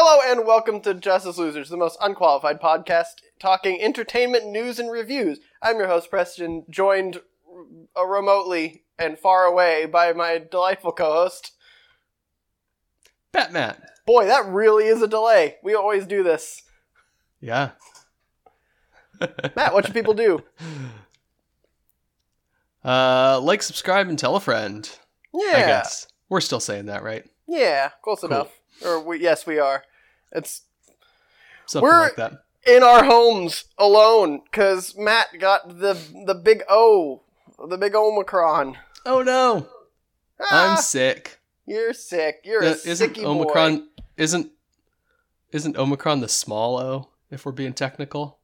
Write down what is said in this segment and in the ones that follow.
Hello and welcome to Justice Losers, the most unqualified podcast talking entertainment news and reviews. I'm your host Preston, joined uh, remotely and far away by my delightful co-host. Batman. Boy, that really is a delay. We always do this. Yeah. Matt, what should people do? Uh, like, subscribe, and tell a friend. Yeah, I guess we're still saying that, right? yeah, close Cool. enough. Or we, yes, we are. It's Something We're- like that. in our homes alone because Matt got the the big O, the big Omicron. Oh no, Ah, I'm sick. you're sick. You're Uh, a isn't Omicron boy. isn't isn't Omicron the small O? If we're being technical,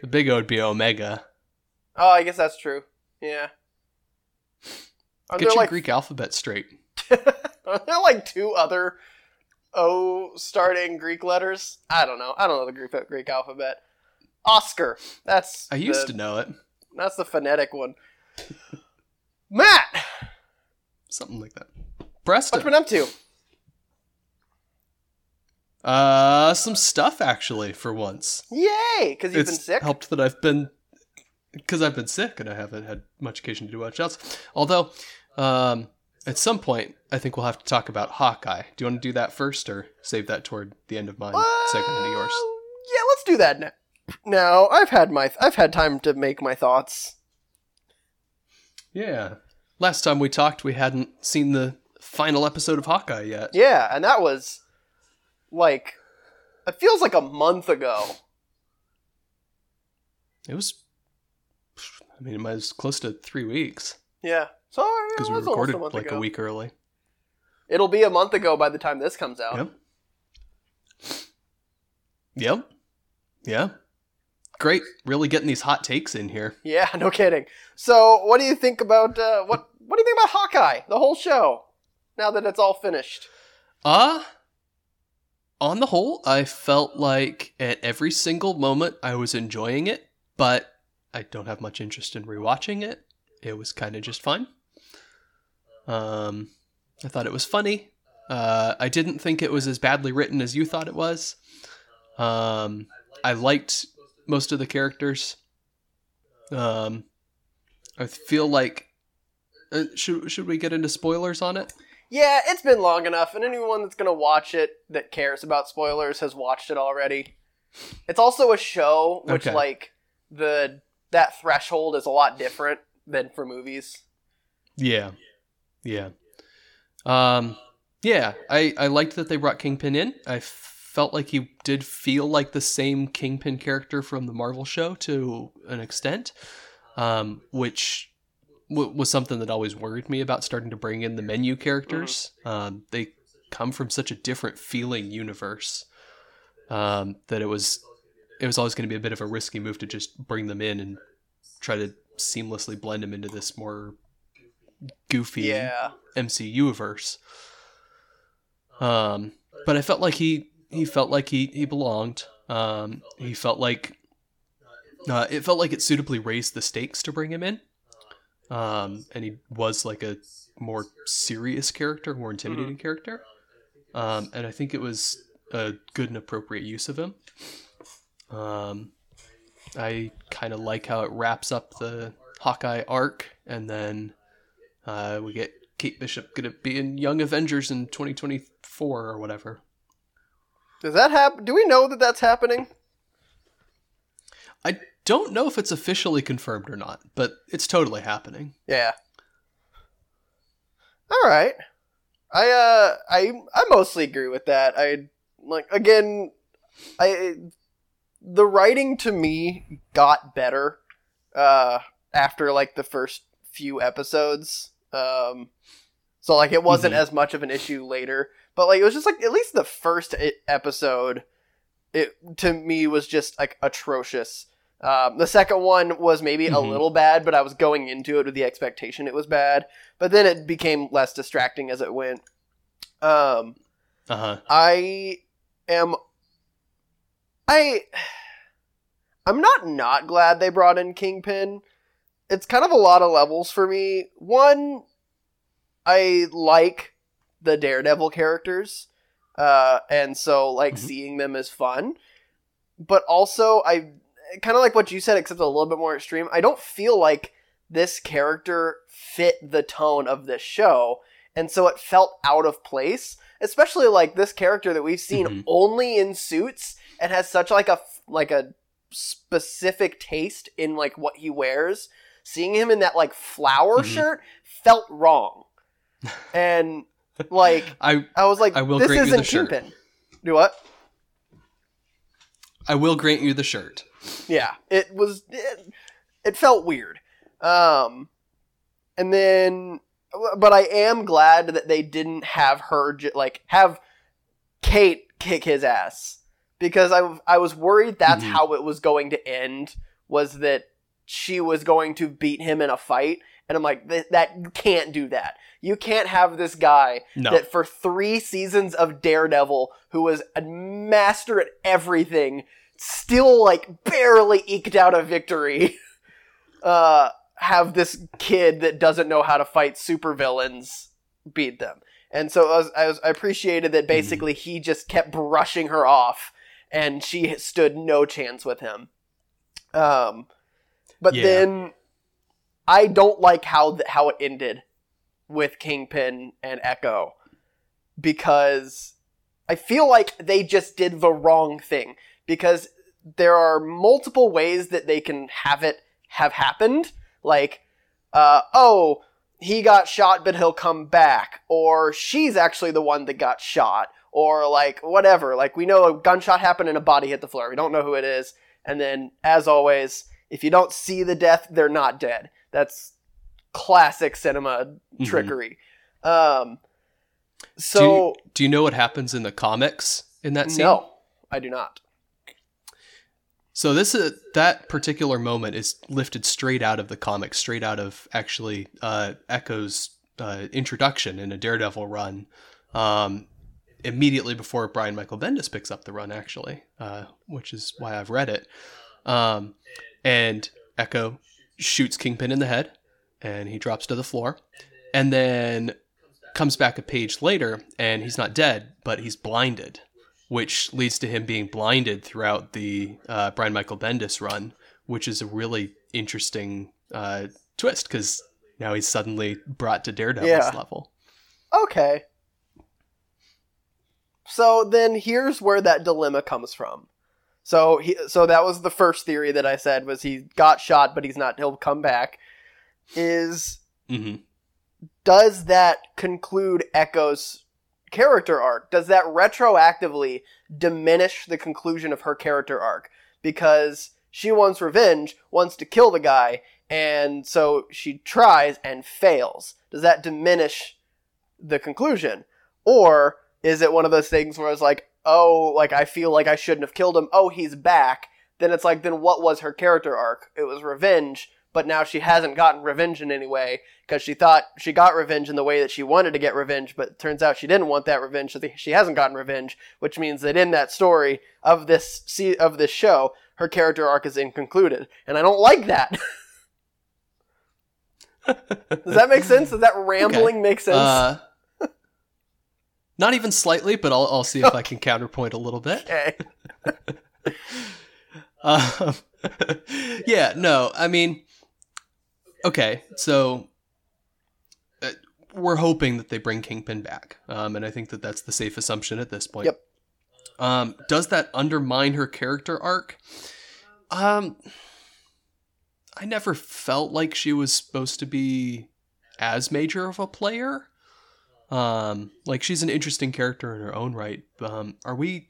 the big O would be Omega. Oh, I guess that's true. Yeah. Are Get your like Greek alphabet straight. are there like two other O starting Greek letters? I don't know. I don't know the Greek Greek alphabet. Oscar. That's I used the, to know it. That's the phonetic one. Matt, Something like that. Preston. been up to? Uh, some stuff actually for once. Yay! Because you've it's been sick. helped that I've been because I've been sick and I haven't had much occasion to do much else. Although, um, at some point, I think we'll have to talk about Hawkeye. Do you want to do that first, or save that toward the end of mine, my segment into yours? Yeah, let's do that now. Now I've had my I've had time to make my thoughts. Yeah. Last time we talked, we hadn't seen the final episode of Hawkeye yet. Yeah, and that was like it feels like a month ago. It was. I mean, it was close to three weeks Yeah, so because it we recorded a like ago. a week early. It'll be a month ago by the time this comes out. Yep. Yep. Yeah. Great. Really getting these hot takes in here. Yeah, no kidding. So, what do you think about uh, what? What do you think about Hawkeye? The whole show. Now that it's all finished. Uh on the whole, I felt like at every single moment I was enjoying it, but I don't have much interest in rewatching it. It was kind of just fine. Um I thought it was funny. Uh I didn't think it was as badly written as you thought it was. Um I liked most of the characters. Um I feel like uh, should should we get into spoilers on it? Yeah, it's been long enough, and anyone that's gonna watch it that cares about spoilers has watched it already. It's also a show which, Okay. like, the that threshold is a lot different than for movies. Yeah. Yeah. Um yeah, I I liked that they brought Kingpin in. I felt like he did feel like the same Kingpin character from the Marvel show to an extent. Um which w- was something that always worried me about starting to bring in the menu characters. Um they come from such a different feeling universe. Um that it was it was always going to be a bit of a risky move to just bring them in and try to seamlessly blend him into this more goofy Yeah, MCU verse. Um, but I felt like he he felt like he he belonged. Um, he felt like uh, it felt like it suitably raised the stakes to bring him in. Um, and he was like a more serious character, more intimidating character. Um, and I think it was a good and appropriate use of him. Um, I kind of like how it wraps up the Hawkeye arc, and then uh, we get Kate Bishop gonna be in Young Avengers in 2024 or whatever. does that happen? Do we know that that's happening? I don't know if it's officially confirmed or not, but it's totally happening. Yeah. All right. I uh I I mostly agree with that. I like again I the writing to me got better uh after like the first few episodes. Um so like it wasn't Mhm. as much of an issue later, but like it was just like at least the first episode it to me was just like atrocious. Um, the second one was maybe a Mhm. little bad, but I was going into it with the expectation it was bad. But then it became less distracting as it went. Um, Uh huh. I am. I. I'm not not glad they brought in Kingpin. It's kind of a lot of levels for me. One, I like the Daredevil characters. uh, and so like Mhm. seeing them is fun. But also, I kind of like what you said, except a little bit more extreme. I don't feel like this character fit the tone of this show, and so it felt out of place. Especially like this character that we've seen Mhm. only in suits and has such like a like a specific taste in like what he wears. Seeing him in that like flower Mhm. shirt felt wrong, and like I I was like, I will this grant isn't the shirt. Kingpin. Do what? I will grant you the shirt. Yeah, it was. It, it felt weird. Um, and then, but I am glad that they didn't have her like have Kate kick his ass because I I was worried that's Mhm. how it was going to end. Was that she was going to beat him in a fight? And I'm like, that, that you can't do that. You can't have this guy No. that for three seasons of Daredevil, who was a master at everything, still like barely eked out a victory. Uh, have this kid that doesn't know how to fight supervillains beat them. And so I, was, I, was, I appreciated that basically he just kept brushing her off, and she stood no chance with him. Um, but Yeah. then I don't like how th- how it ended with Kingpin and Echo because I feel like they just did the wrong thing because there are multiple ways that they can have it have happened like uh, oh he got shot but he'll come back or she's actually the one that got shot or like whatever. Like we know a gunshot happened and a body hit the floor. We don't know who it is. And then as always if you don't see the death they're not dead. That's classic cinema Mhm. trickery. Um so do you know what happens in the comics in that scene? no i do not. So this is that particular moment is lifted straight out of the comic, straight out of actually uh, Echo's uh, introduction in a Daredevil run, um, immediately before Brian Michael Bendis picks up the run, actually, uh, which is why I've read it. Um, and Echo shoots Kingpin in the head, and he drops to the floor, and then comes back a page later, and he's not dead, but he's blinded which leads to him being blinded throughout the uh, Brian Michael Bendis run, which is a really interesting uh, twist because now he's suddenly brought to Daredevil's Yeah. level. Okay. So then here's where that dilemma comes from. So he, so that was the first theory that I said was he got shot but he's not he'll come back. Is hmm does that conclude Echo's character arc? Does that retroactively diminish the conclusion of her character arc because she wants revenge, wants to kill the guy, and so she tries and fails? Does that diminish the conclusion? Or is it one of those things where it's like, oh, like I feel like I shouldn't have killed him. Oh, he's back. Then it's like, then what was her character arc? It was revenge, but now she hasn't gotten revenge in any way because she thought she got revenge in the way that she wanted to get revenge, but it turns out she didn't want that revenge, so she hasn't gotten revenge. Which means that in that story of this se- of this show, her character arc is inconcluded, and I don't like that. Does that make sense? Does that rambling make sense? Uh, not even slightly, but I'll, I'll see if I can counterpoint a little bit. okay. Um, yeah, no, I mean, okay, so uh, we're hoping that they bring Kingpin back, um, and I think that that's the safe assumption at this point. Yep. Um, does that undermine her character arc? Um, I never felt like she was supposed to be as major of a player. Um, like she's an interesting character in her own right. Um, are we?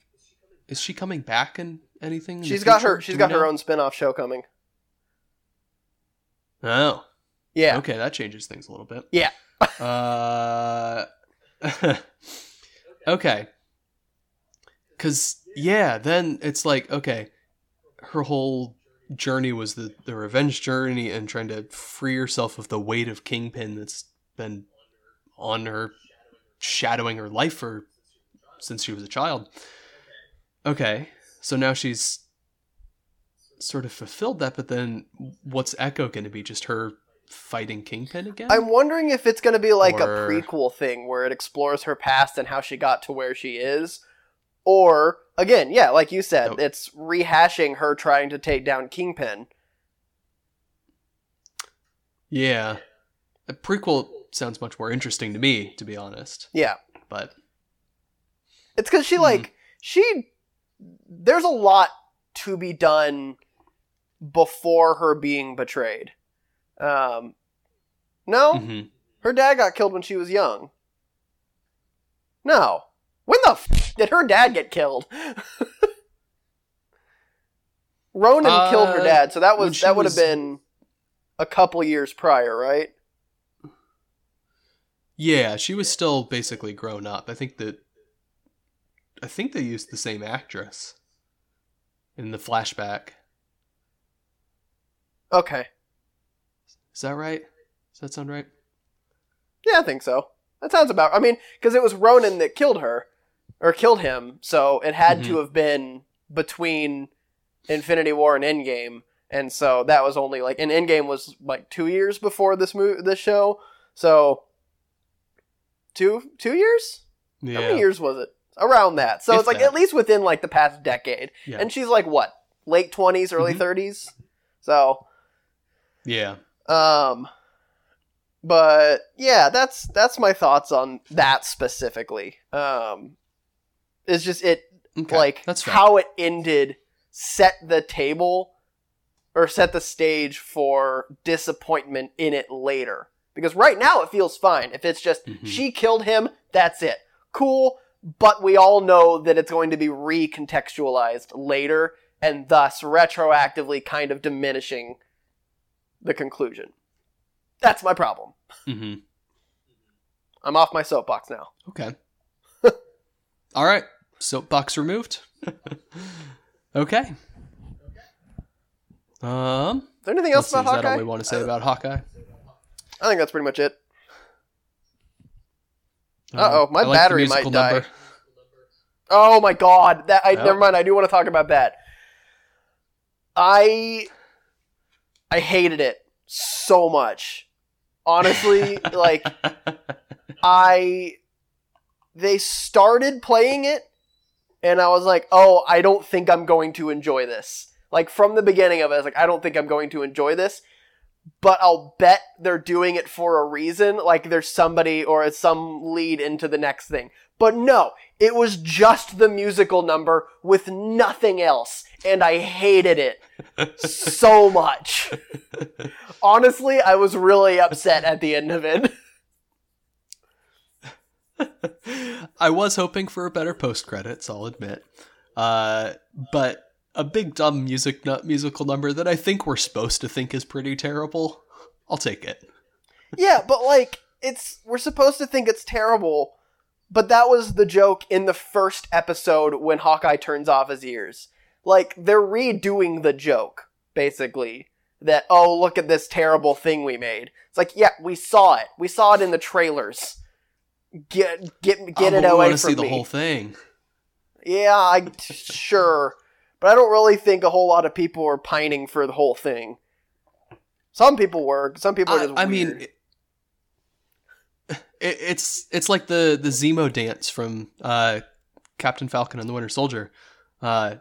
Is she coming back in anything? in She's got her. She's got her know? own spin-off show coming. Oh, Yeah. okay, that changes things a little bit. Yeah. uh, okay. Because yeah, then it's like okay, her whole journey was the the revenge journey and trying to free herself of the weight of Kingpin that's been on her, shadowing her life for since she was a child. Okay, so now she's sort of fulfilled that, but then what's Echo going to be? Just her fighting Kingpin again. I'm wondering if it's going to be like Or- a prequel thing where it explores her past and how she got to where she is. Or, again, yeah, like you said, Nope. it's rehashing her trying to take down Kingpin. yeah, a prequel sounds much more interesting to me, to be honest. Yeah. But It's because she, Hmm. like, she. There's a lot to be done before her being betrayed. Um, no, mhm. her dad got killed when she was young. No. When the f- did her dad get killed? Ronin Uh, killed her dad, so that was that would have was- been a couple years prior, right? Yeah, she was still basically grown up. I think that I think they used the same actress in the flashback. Okay. Is that right? Does that sound right? Yeah, I think so. That sounds about. I mean, because it was Ronin that killed her, or killed him, so it had to Mhm. have been between Infinity War and Endgame, and so that was only like, and Endgame was like two years before this movie, this show, so two two years. Yeah. How many years was it? Around that. So If it's like that. at least within like the past decade, Yeah. and she's like what, late twenties, early Mhm. 30s So, yeah. um, but yeah, that's that's my thoughts on that specifically. Um, it's just it Okay. like that's fair. how it ended set the table or set the stage for disappointment in it later. Because right now it feels fine. If it's just Mhm. she killed him, that's it. Cool, but we all know that it's going to be recontextualized later and thus retroactively kind of diminishing the conclusion. That's my problem. hmm I'm off my soapbox now. Okay. All right. Soapbox removed. okay. Um. Is there anything else about is that all we want to say about Hawkeye? I think that's pretty much it. Um, Uh-oh, my like battery might die. Oh my god! That I Yep. never mind. I do want to talk about that. I I hated it so much. Honestly, like I they started playing it and I was like, "Oh, I don't think I'm going to enjoy this." Like from the beginning of it, I was like, "I don't think I'm going to enjoy this." But I'll bet they're doing it for a reason, like there's somebody or it's some lead into the next thing. But no, it was just the musical number with nothing else, and I hated it so much. Honestly, I was really upset at the end of it. I was hoping for a better post credits, I'll admit. Uh, but a big dumb music nut musical number that I think we're supposed to think is pretty terrible. I'll take it. yeah, but like it's we're supposed to think it's terrible, but that was the joke in the first episode when Hawkeye turns off his ears. Like they're redoing the joke basically that oh look at this terrible thing we made. It's like yeah, we saw it. We saw it in the trailers. Get get get Oh, it away wanna see the me. whole thing. Yeah, I sure, but I don't really think a whole lot of people are pining for the whole thing. Some people were. Some people are I, just. I mean, weird. it, it- it's it's like the the Zemo dance from uh, Captain Falcon and the Winter Soldier. Uh,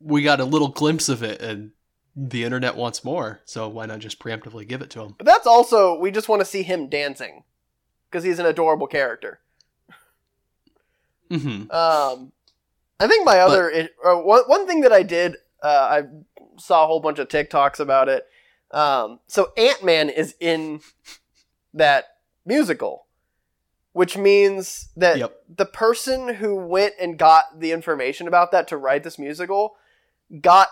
we got a little glimpse of it, and the internet wants more. So why not just preemptively give it to them? but that's also we just want to see him dancing because he's an adorable character. hmm Um, I think my other it, uh, one one thing that I did, uh, I saw a whole bunch of TikToks about it. Um, so Ant Man is in that musical, which means that Yep. the person who went and got the information about that to write this musical got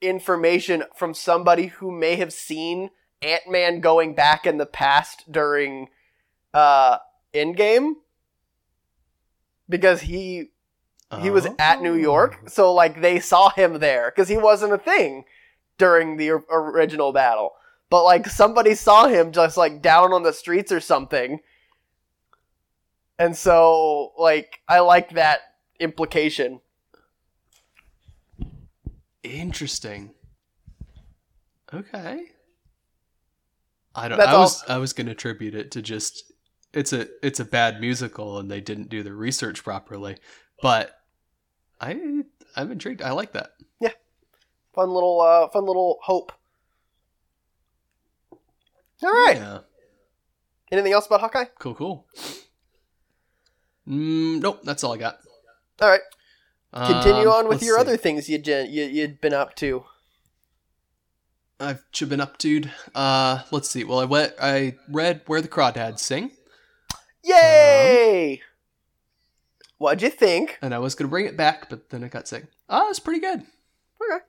information from somebody who may have seen Ant Man going back in the past during uh, Endgame because he he was uh-huh. at New York, Oh. so like they saw him there because he wasn't a thing during the original battle. But like somebody saw him just like down on the streets or something, and so like I like that implication. Interesting. Okay. I don't. That's I all- was I was gonna attribute it to just it's a it's a bad musical and they didn't do the research properly. But I I'm intrigued. I like that. Yeah, fun little, uh, fun little hope. All right. Yeah. Anything else about Hawkeye? Cool. Cool. Mm, nope. That's all I got. All right. Continue Um, on with your see. other things you'd, you, you'd been up to. I've been up, dude. Uh, let's see. Well, I went. I read where the crawdads sing, Yay! What'd you think? and I was gonna bring it back, but then it got sick. Ah, it's pretty good. Okay.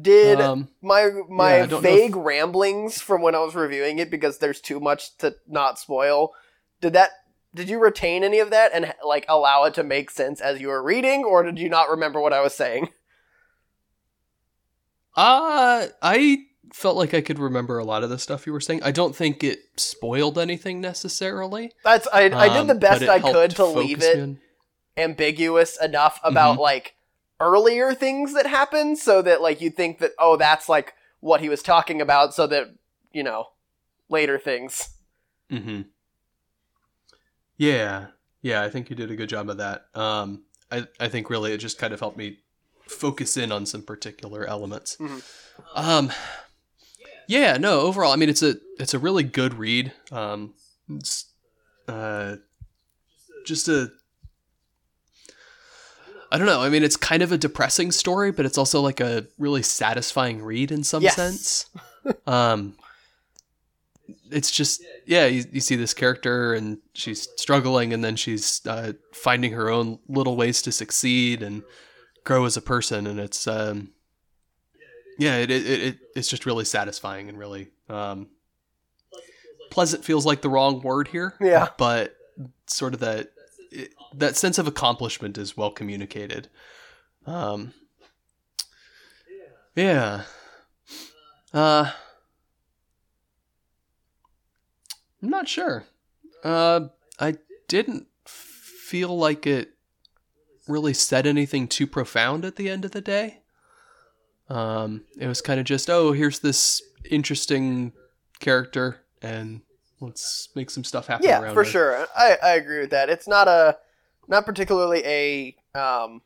Did Um, my my yeah, I vague if- ramblings from when I was reviewing it because there's too much to not spoil. Did that? Did you retain any of that and like allow it to make sense as you were reading, or did you not remember what I was saying? Uh, I felt like I could remember a lot of the stuff you were saying. I don't think it spoiled anything necessarily. That's I. I did um, the best but it I could to leave it on- ambiguous enough about Mm-hmm. like earlier things that happened so that like you think that oh that's like what he was talking about so that you know later things Mm-hmm. Yeah, yeah, I think you did a good job of that. Um, I I think really it just kind of helped me focus in on some particular elements. Mhm. Um, yeah, no, overall, I mean, it's a it's a really good read. Um, it's uh, just a. I don't know. I mean, it's kind of a depressing story, but it's also like a really satisfying read in some Yes. sense. Um, it's just yeah, you, you see this character and she's struggling, and then she's uh, finding her own little ways to succeed and grow as a person, and it's um, yeah, it, it, it it's just really satisfying and really um, pleasant. Feels like the wrong word here, Yeah. but sort of that it, that sense of accomplishment is well communicated. Um, yeah. Uh, I'm not sure. Uh, I didn't feel like it really said anything too profound at the end of the day. Um, it was kind of just, oh, here's this interesting character, and let's make some stuff happen yeah for her. sure I, I agree with that it's not a not particularly a um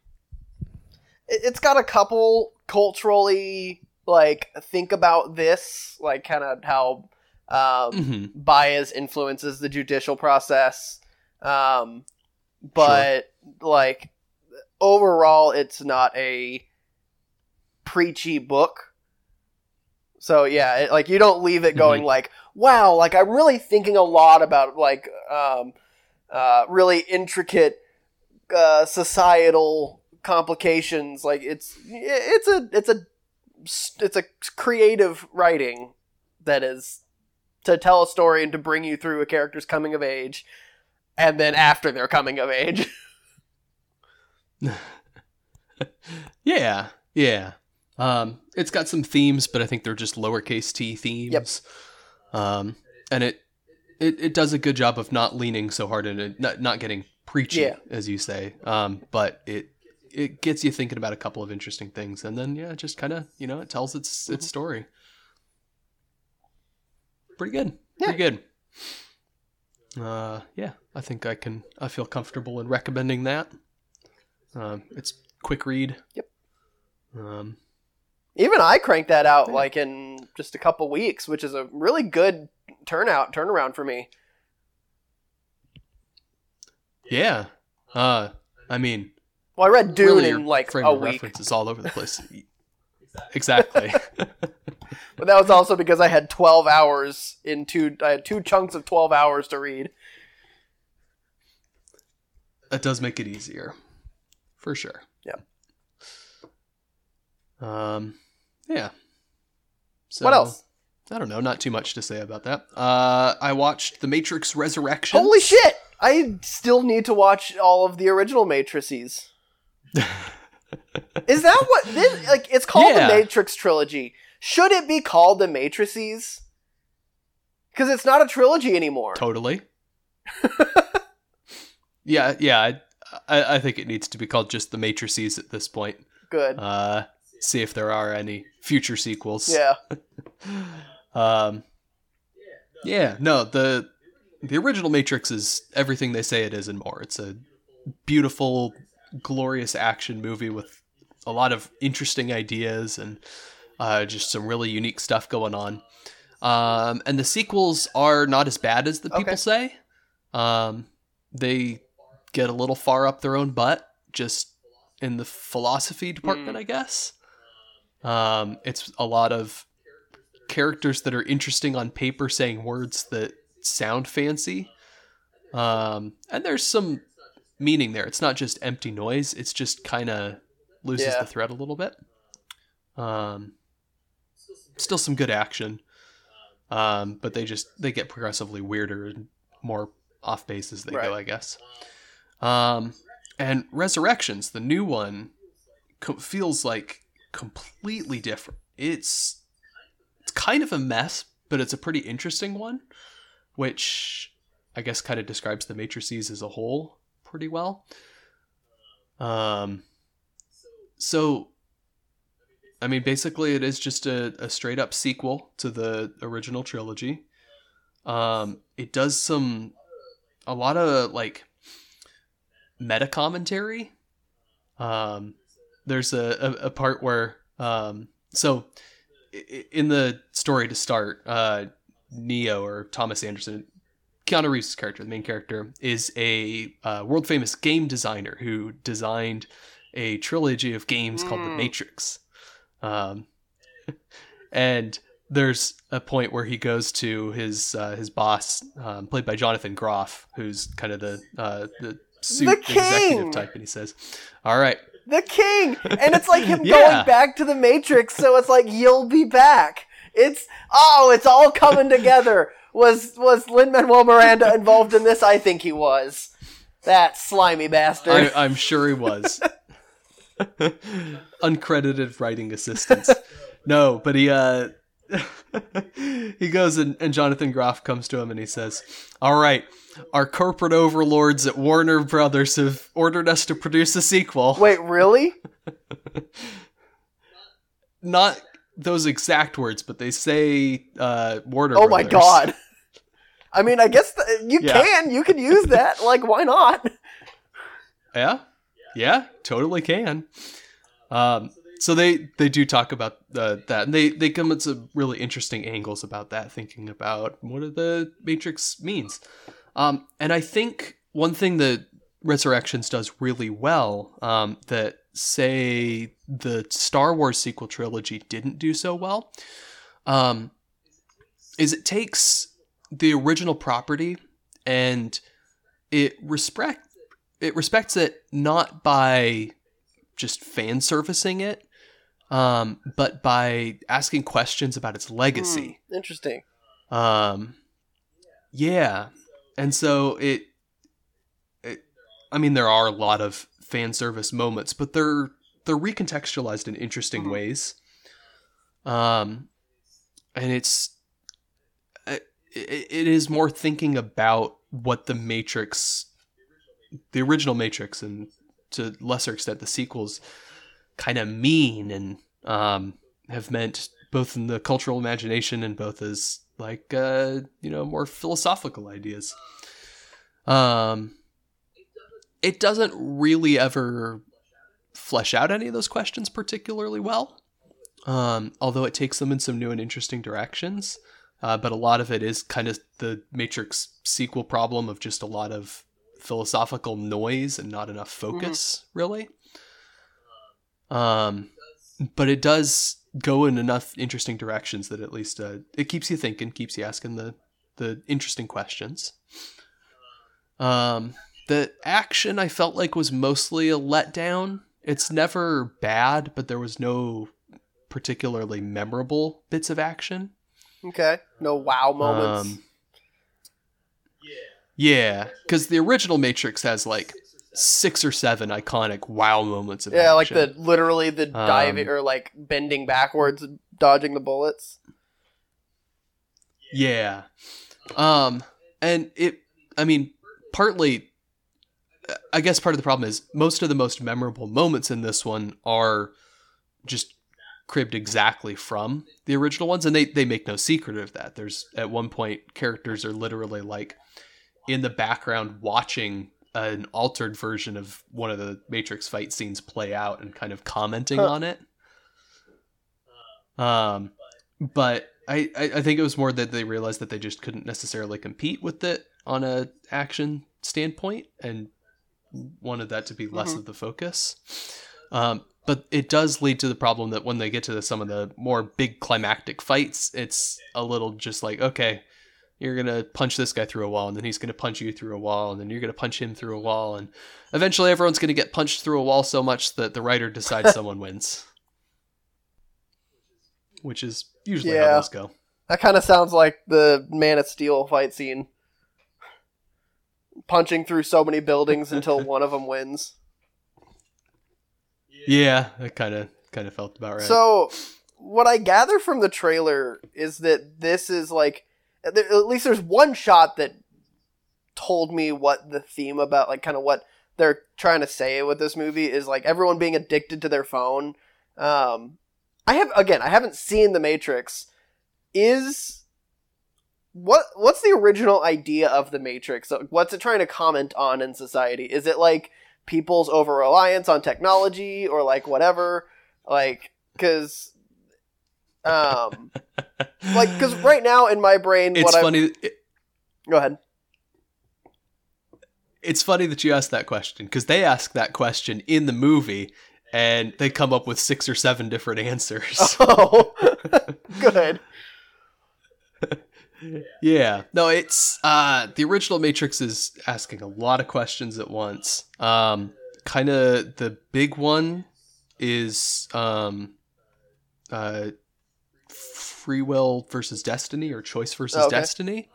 it, it's got a couple culturally like think about this like kind of how um Mhm. bias influences the judicial process. Um, but like overall, it's not a preachy book. So yeah, it, like you don't leave it going like, wow, like I'm really thinking a lot about like um, uh, really intricate uh, societal complications. Like it's it's a it's a it's a creative writing that is to tell a story and to bring you through a character's coming of age and then after their coming of age. Yeah, yeah. Um, it's got some themes, but I think they're just lowercase t themes. Um, and it, it it does a good job of not leaning so hard and not not getting preachy, Yeah. as you say. Um, but it it gets you thinking about a couple of interesting things, and then yeah, it just kind of you know it tells its its story. Pretty good. Pretty good. Uh, yeah, I think I can. I feel comfortable in recommending that. Um, it's quick read. Yep. Um, Even I cranked that out Yeah. like in just a couple weeks, which is a really good turnout turnaround for me. yeah. Uh, I mean, Well, I read Dune really, in like frame a of week, reference is all over the place. exactly. but that was also because I had 12 hours in two I had two chunks of 12 hours to read. that does make it easier, for sure. Yeah. Um. Yeah. So, what else? I don't know. Not too much to say about that. Uh, I watched The Matrix Resurrection. Holy shit! I still need to watch all of the original Matrices. Is that what this like it's called Yeah. the Matrix trilogy. Should it be called the Matrices? Cuz it's not a trilogy anymore. Totally. yeah, yeah. I, I, I think it needs to be called just the Matrices at this point. Good. Uh, see if there are any future sequels. yeah. Um, yeah, no, the the original Matrix is everything they say it is and more. It's a beautiful, glorious action movie with a lot of interesting ideas and uh, just some really unique stuff going on. Um, and the sequels are not as bad as the people Okay. say. Um, they get a little far up their own butt, just in the philosophy department, I guess. Um, it's a lot of characters that are interesting on paper saying words that sound fancy. Um, and there's some meaning there. It's not just empty noise. It's just kind of loses Yeah. the thread a little bit. Um, still some good action. Um, but they just they get progressively weirder and more off base as they Right. go, I guess. Um, and Resurrections, the new one, co- feels like completely different. It's it's kind of a mess, but it's a pretty interesting one, which I guess kind of describes the matrices as a whole pretty well. Um, so I mean, basically, it is just a, a straight up sequel to the original trilogy. Um, it does some, a lot of like meta commentary. Um, there's a, a, a part where, um, so in the story to start, uh, Neo or Thomas Anderson, Keanu Reeves' character, the main character, is a uh, world famous game designer who designed a trilogy of games called The Mm. Matrix. Um, and there's a point where he goes to his uh, his boss, um, played by Jonathan Groff, who's kind of the uh, the suit The executive type, and he says, "All right, The king, and it's like him Yeah. going back to the Matrix. So it's like you'll be back. It's oh, it's all coming together. Was was Lin Manuel Miranda involved in this? I think he was. That slimy bastard. I, I'm sure he was." Uncredited writing assistance. No, but he uh he goes and, and Jonathan Groff comes to him and he says, All right, our corporate overlords at Warner Brothers have ordered us to produce a sequel. Wait, really? Not those exact words, but they say uh Warner Oh my god. I mean, I guess th- you Yeah. can. You can use that. Like, why not? Yeah, yeah, totally can. Um, so they they do talk about uh, that, and they they come at some really interesting angles about that, thinking about what are the Matrix means. Um, and I think one thing that Resurrections does really well um, that say the Star Wars sequel trilogy didn't do so well um, is it takes the original property and it respect it respects it not by just fan servicing it um, but by asking questions about its legacy Hmm, interesting. um, yeah, and so it, it, I mean, there are a lot of fan service moments, but they're they're recontextualized in interesting Mhm. ways. Um, and it's it, it is more thinking about what the Matrix, the original Matrix, and to lesser extent the sequels, kind of mean and um, have meant both in the cultural imagination and both as like uh, you know more philosophical ideas. Um, it doesn't really ever flesh out any of those questions particularly well. Um, although it takes them in some new and interesting directions. Uh, but a lot of it is kind of the Matrix sequel problem of just a lot of philosophical noise and not enough focus, really. Um, but it does go in enough interesting directions that at least uh, it keeps you thinking, keeps you asking the the interesting questions. Um, the action I felt like was mostly a letdown. It's never bad, but there was no particularly memorable bits of action. Okay. No wow moments. Um, yeah, because the original Matrix has like six or seven iconic wow moments of yeah, like the literally the diving Um, or like bending backwards, and dodging the bullets. Yeah. Um and it I mean partly I guess part of the problem is most of the most memorable moments in this one are just cribbed exactly from the original ones, and they they make no secret of that. There's at one point characters are literally like in the background watching an altered version of one of the Matrix fight scenes play out and kind of commenting Huh. on it. Um, but I, I think it was more that they realized that they just couldn't necessarily compete with it on a action standpoint and wanted that to be less Mhm. of the focus. Um, but it does lead to the problem that when they get to the, some of the more big climactic fights, it's a little just like, okay, you're gonna punch this guy through a wall, and then he's gonna punch you through a wall, and then you're gonna punch him through a wall, and eventually everyone's gonna get punched through a wall so much that the writer decides someone wins, which is usually Yeah. how those go. That kind of sounds like the Man of Steel fight scene. Punching through so many buildings until one of them wins. Yeah, that kind of kind of felt about right. So, what I gather from the trailer is that this is like, at at least there's one shot that told me what the theme about, like, kind of what they're trying to say with this movie is like everyone being addicted to their phone. Um, I have again, I haven't seen The Matrix. Is what what's the original idea of the Matrix? What's it trying to comment on in society? Is it like people's over reliance on technology or like whatever? Like, because um, like because right now in my brain, it's what I funny. it- go ahead. it's funny that you asked that question because they ask that question in the movie and they come up with six or seven different answers. Oh, good. yeah. No, it's uh the original Matrix is asking a lot of questions at once. Um kind of the big one is um uh free will versus destiny or choice versus Okay. destiny.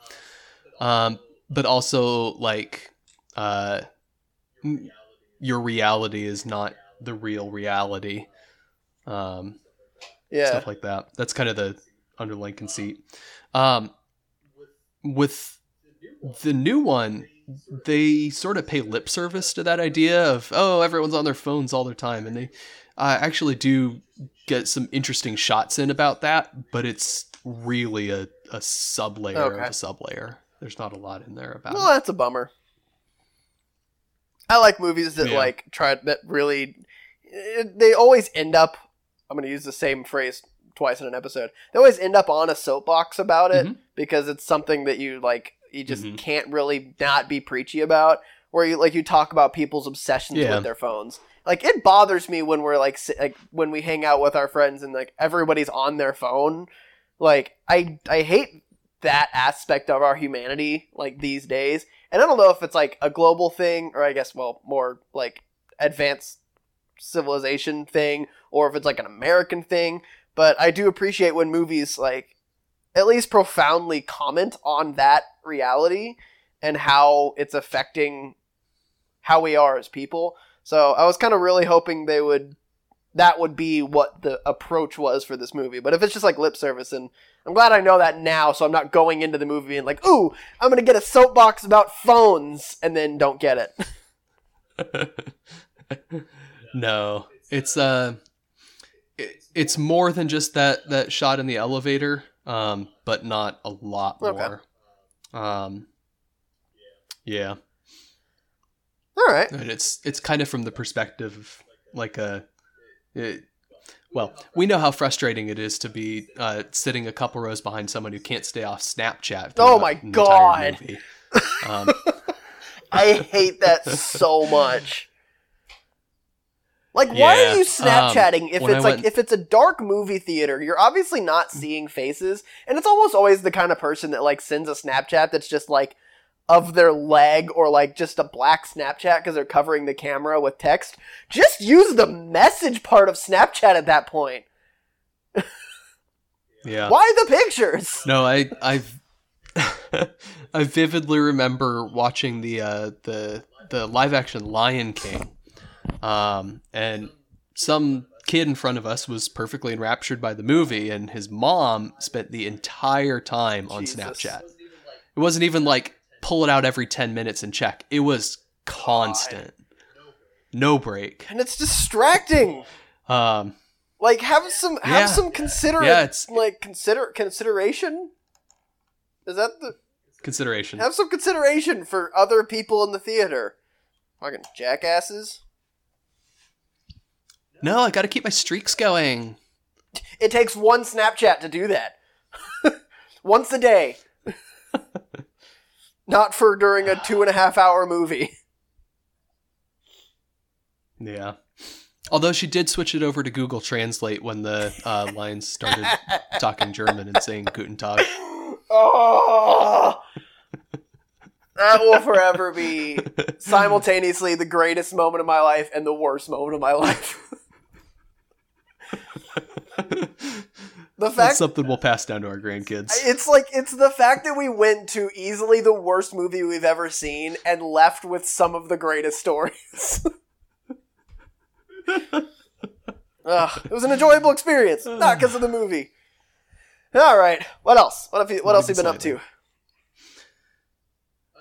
Um but also like uh your reality is not the real reality. Um Yeah. stuff like that. That's kind of the underlying conceit. Um, with the new one, they sort of pay lip service to that idea of oh, everyone's on their phones all the time, and they uh, actually do get some interesting shots in about that, but it's really a, a sub layer Okay. of a sub layer. There's not a lot in there about Well, it. that's a bummer. I like movies that Yeah. like try that really. they always end up. I'm going to use the same phrase twice in an episode. They always end up on a soapbox about it Mhm. because it's something that you like. You just Mhm. can't really not be preachy about. Where you like you talk about people's obsessions Yeah. with their phones. Like it bothers me when we're like si- like when we hang out with our friends and like everybody's on their phone. Like I I hate that aspect of our humanity like these days. And I don't know if it's like a global thing or I guess well more like advanced civilization thing or if it's like an American thing, but I do appreciate when movies like at least profoundly comment on that reality and how it's affecting how we are as people. So I was kind of really hoping they would that would be what the approach was for this movie. But if it's just like lip service and I'm glad I know that now so I'm not going into the movie and like, "Ooh, I'm going to get a soapbox about phones" and then don't get it. no, it's uh, it, it's more than just that that shot in the elevator, um, but not a lot Okay. more. Um, yeah, All right. and it's it's kind of from the perspective of like a, it, well, we know how frustrating it is to be uh, sitting a couple rows behind someone who can't stay off Snapchat. Oh my God. Um, I hate that so much. Like, why Yeah, are you Snapchatting if when I it's like went- if it's a dark movie theater? You're obviously not seeing faces, and it's almost always the kind of person that like sends a Snapchat that's just like of their leg or like just a black Snapchat because they're covering the camera with text. Just use the message part of Snapchat at that point. yeah. Why the pictures? No, I I've I vividly remember watching the uh, the the live action Lion King, um, and some kid in front of us was perfectly enraptured by the movie, and his mom spent the entire time on Jesus. Snapchat. It wasn't even like pull it out every ten minutes and check. It was constant, no break. And it's distracting. Um, Like have some have Yeah. some consider Yeah, it's- like consider consideration. Is that the Consideration. have some consideration for other people in the theater? Fucking jackasses. No, I got to keep my streaks going. It takes one Snapchat to do that. Once a day. Not for during a two and a half hour movie. Yeah. Although she did switch it over to Google Translate when the uh, lines started talking German and saying Guten Tag. Oh, that will forever be simultaneously the greatest moment of my life and the worst moment of my life. The That's fact something we'll pass down to our grandkids. it's like it's the fact that we went to easily the worst movie we've ever seen and left with some of the greatest stories. Ugh, it was an enjoyable experience, not because of the movie. All right, what else? What have you? What else have you been up to?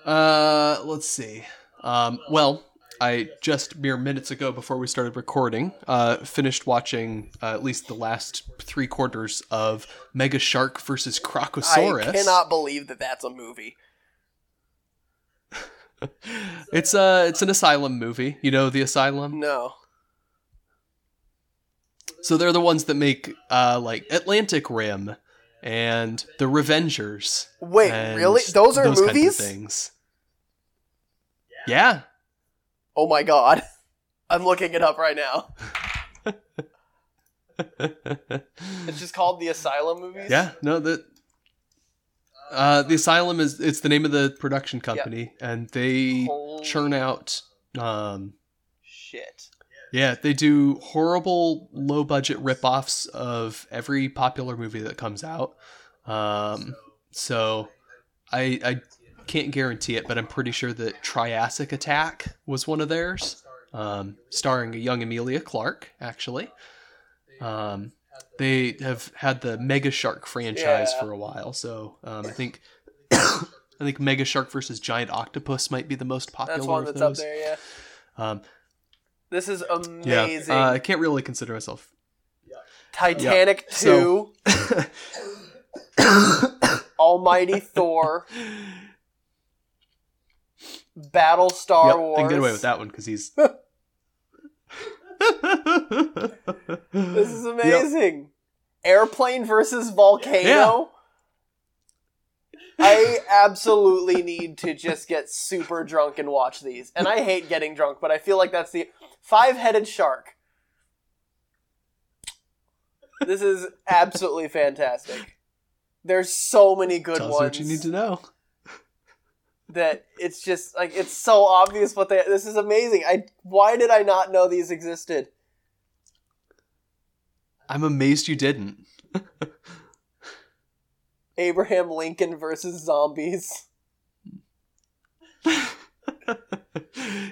Uh, let's see. Um, well, I just mere minutes ago before we started recording, uh, finished watching uh, at least the last three quarters of Mega Shark versus Crocosaurus. I cannot believe that that's a movie. It's uh it's an asylum movie. You know the asylum. No. So they're the ones that make uh like Atlantic Rim and The Revengers. Wait, really? Those are of movies? things. Yeah. Oh my god. I'm looking it up right now. It's just called the Asylum movies? yeah. No, that. Uh, the Asylum is it's the name of the production company, and they Holy churn out. Um, shit. yeah, they do horrible low budget rip-offs of every popular movie that comes out. Um, so I I can't guarantee it, but I'm pretty sure that Triassic Attack was one of theirs, um, starring a young Emilia Clarke, actually. Um, they have had the Mega Shark franchise Yeah. for a while, so um, I think I think Mega Shark versus Giant Octopus might be the most popular. That's one of that's up those. there, yeah. Um, This is yeah, amazing. uh, I can't really consider myself. Titanic So- 2, Almighty Thor, Battlestar Yep, Wars. I can get away with that one because he's. This is amazing. Airplane versus Volcano. I absolutely need to just get super drunk and watch these. And I hate getting drunk, but I feel like that's the five headed shark. This is absolutely fantastic. There's so many good Tells you ones what you need to know. That it's just like it's so obvious what they this is amazing. I why did I not know these existed? I'm amazed you didn't. Abraham Lincoln versus zombies.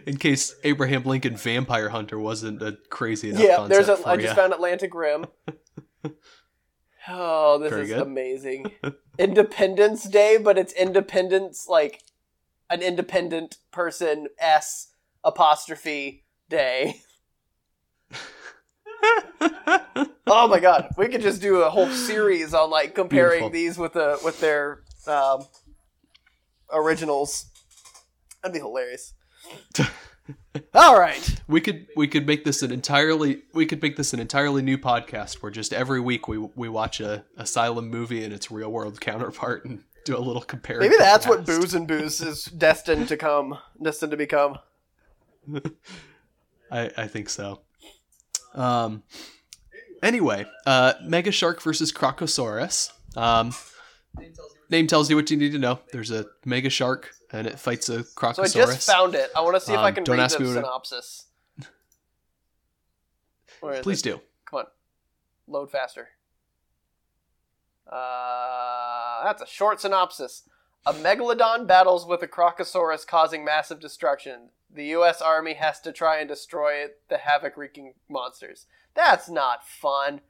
In case Abraham Lincoln Vampire Hunter wasn't a crazy enough Yeah, concept there's a. I ya. just found Atlantic Rim. Oh, this Very is good. amazing. Independence Day, but it's Independence like an independent person S apostrophe day. Oh my god, we could just do a whole series on like comparing Beautiful. these with the with their um, originals. That'd be hilarious. All right. we could we could make this an entirely we could make this an entirely new podcast where just every week we we watch a asylum movie and its real world counterpart and do a little comparison. Maybe that's what Booze and Booze is destined to come, destined to become. I, I think so. Um. Anyway, uh, Mega Shark versus Crocosaurus. Um, name tells you what you need to know. There's a Mega Shark and it fights a Crocosaurus. So I just found it. I want to see if I Um, can don't read ask the synopsis. Please it? do. Come on, load faster. Uh, that's a short synopsis. A megalodon battles with a crocosaurus, causing massive destruction. The U.S. Army has to try and destroy the havoc-wreaking monsters. That's not fun.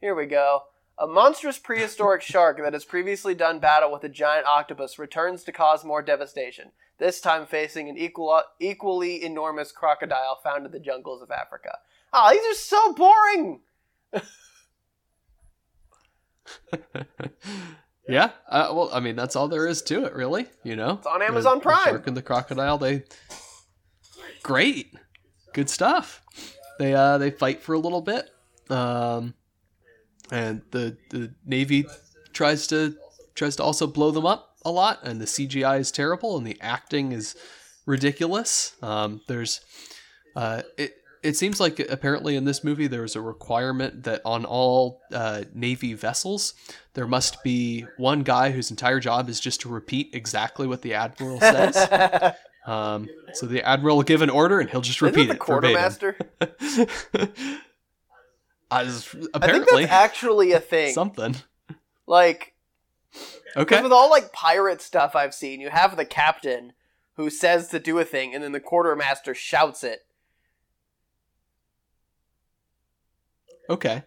Here we go. A monstrous prehistoric shark that has previously done battle with a giant octopus returns to cause more devastation. This time facing an equal, equally enormous crocodile found in the jungles of Africa. Oh, these are so boring. yeah. Uh, well, I mean, that's all there is to it, really. You know, It's on Amazon The- Prime. The shark and the crocodile. They great, good stuff. They uh they fight for a little bit, um, and the the navy tries to tries to also blow them up a lot, and the CGI is terrible, and the acting is ridiculous. Um, there's uh it. It seems like apparently in this movie there was a requirement that on all uh, Navy vessels there must be one guy whose entire job is just to repeat exactly what the admiral says. Um, so the admiral will give an order and he'll just Isn't repeat the it verbatim. quartermaster? I was- I think that's actually a thing. something. Like, Okay. with all like pirate stuff I've seen, you have the captain who says to do a thing, and then the quartermaster shouts it. Okay.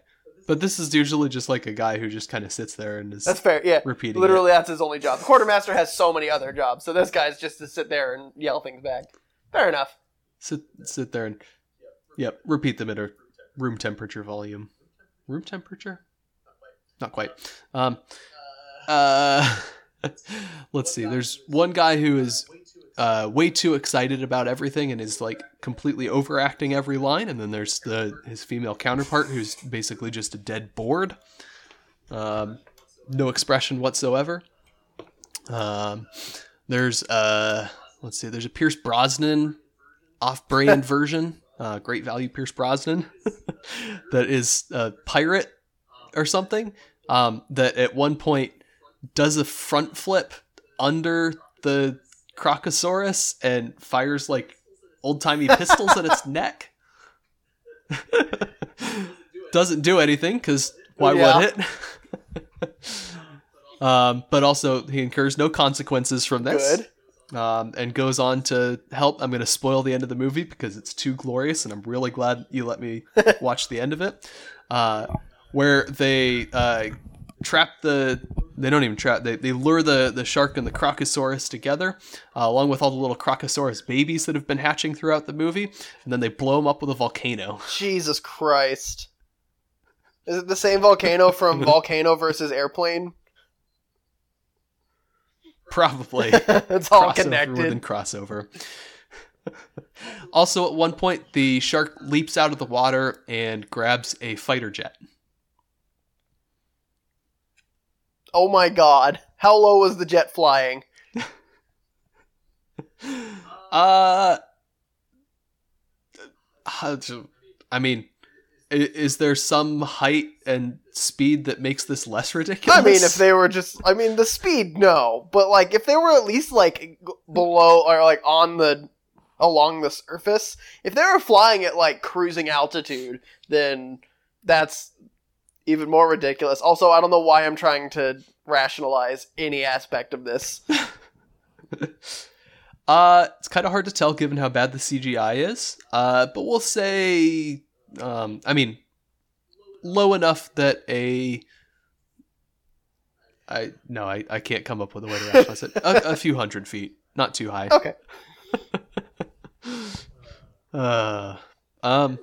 But this is usually just like a guy who just kind of sits there and is That's fair. Yeah, repeating. literally, that's his only job. The quartermaster has so many other jobs, so this guy's just to sit there and yell things back. Fair enough. Sit sit there and yep, repeat them at a room temperature volume. Room temperature? Not quite. Um uh let's see. There's one guy who is uh, way too excited about everything and is like completely overacting every line, and then there's the his female counterpart who's basically just a dead bored, um, no expression whatsoever. Um, there's uh, let's see, there's a Pierce Brosnan off-brand version, uh, great value Pierce Brosnan, that is a pirate or something. Um, that at one point does a front flip under the Crocosaurus and fires like old timey pistols at its neck. Doesn't do anything because why Yeah. would it? um, but also, he incurs no consequences from this. Good. Um, and goes on to help. I'm going to spoil the end of the movie because it's too glorious, and I'm really glad you let me watch the end of it. Uh, where they uh, trap the they don't even trap they, they lure the the shark and the crocosaurus together uh, along with all the little crocosaurus babies that have been hatching throughout the movie and then they blow them up with a volcano Jesus Christ. Is it the same volcano from Volcano versus Airplane? probably it's all crossover connected. within crossover also at one point the shark leaps out of the water and grabs a fighter jet Oh my god. How low was the jet flying? Uh, I mean, is there some height and speed that makes this less ridiculous? I mean, if they were just, I mean, the speed, no, but like if they were at least like below or like on the along the surface, if they were flying at like cruising altitude, then that's even more ridiculous. Also, I don't know why I'm trying to rationalize any aspect of this. uh, it's kind of hard to tell given how bad the CGI is. Uh, but we'll say, um, I mean, low enough that a I no, I, I can't come up with a way to rationalize it. A, a few hundred feet, not too high. Okay. Uh, um.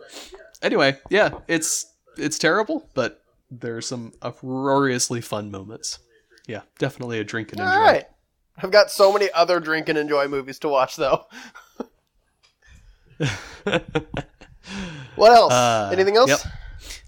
Anyway, yeah, it's it's terrible, but there are some uproariously fun moments. Yeah, definitely a drink and enjoy. All right. I've got so many other drink and enjoy movies to watch though. What else? Uh, Anything else? yep.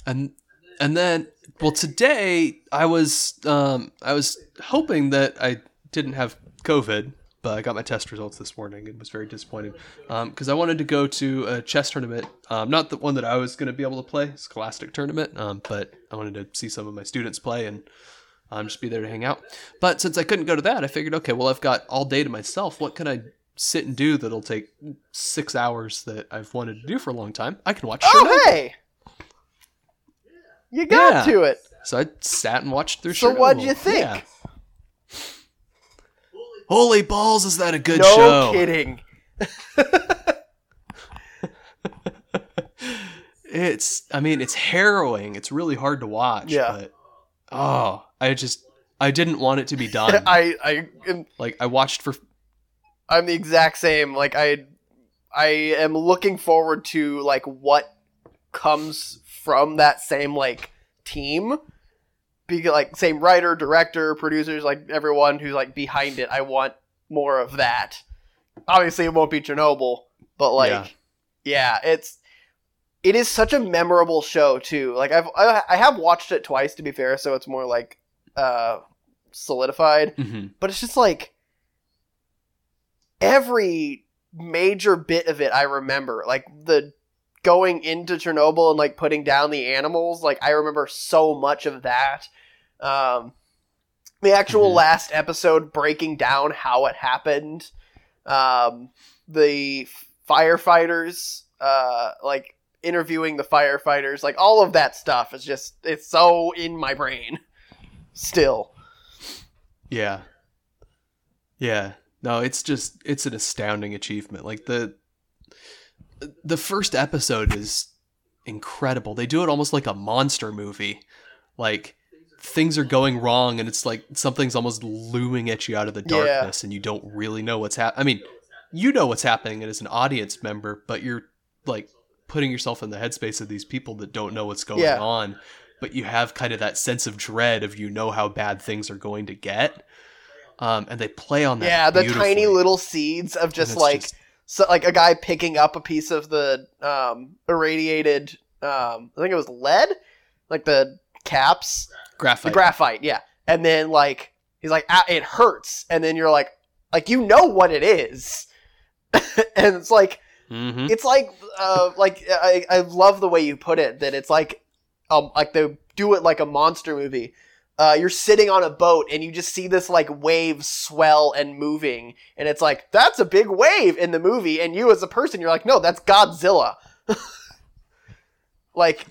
and and then well today I was um I was hoping that I didn't have COVID, but I got my test results this morning and was very disappointed because I wanted to go to a chess tournament, um, not the one that I was going to be able to play, Scholastic tournament, um, but I wanted to see some of my students play and um, just be there to hang out. But since I couldn't go to that, I figured, okay, well I've got all day to myself. What can I sit and do that'll take six hours that I've wanted to do for a long time? I can watch. Chernobyl. Oh, hey! You got Yeah. to it. So I sat and watched through. So what'd you think? Yeah. Holy balls! Is that a good no show? No kidding. It's. I mean, it's harrowing. It's really hard to watch. Yeah. But oh, I just. I didn't want it to be done. I I am like I watched for. I'm the exact same. Like I I am looking forward to like what comes from that same like team. Be like same writer, director, producers, like everyone who's like behind it. I want more of that. Obviously, it won't be Chernobyl, but like, yeah, yeah it's it is such a memorable show too. Like I've I, I have watched it twice to be fair, so it's more like uh solidified. Mm-hmm. But it's just like every major bit of it I remember. Like the going into Chernobyl and like putting down the animals, like I remember so much of that. Um the actual mm-hmm. last episode breaking down how it happened. Um the firefighters uh like interviewing the firefighters, like all of that stuff is just it's so in my brain still. Yeah. Yeah. No, it's just it's an astounding achievement. Like the the first episode is incredible. They do it almost like a monster movie. Like things are going wrong and it's like something's almost looming at you out of the darkness yeah. and you don't really know what's happening. I mean, you know what's happening as an audience member, but you're like putting yourself in the headspace of these people that don't know what's going yeah. on, but you have kind of that sense of dread of you know how bad things are going to get. Um, and they play on that. Yeah, the tiny little seeds of just like just... so, like a guy picking up a piece of the um, irradiated. Um, I think it was lead, like the caps, graphite. The graphite, yeah. And then like he's like, ah, it hurts, and then you're like, like you know what it is, and it's like Mm-hmm. It's like, uh, like I, I love the way you put it. That it's like, um, like they do it like a monster movie. Uh, you're sitting on a boat and you just see this like wave swell and moving, and it's like that's a big wave in the movie, and you as a person, you're like, no, that's Godzilla. like,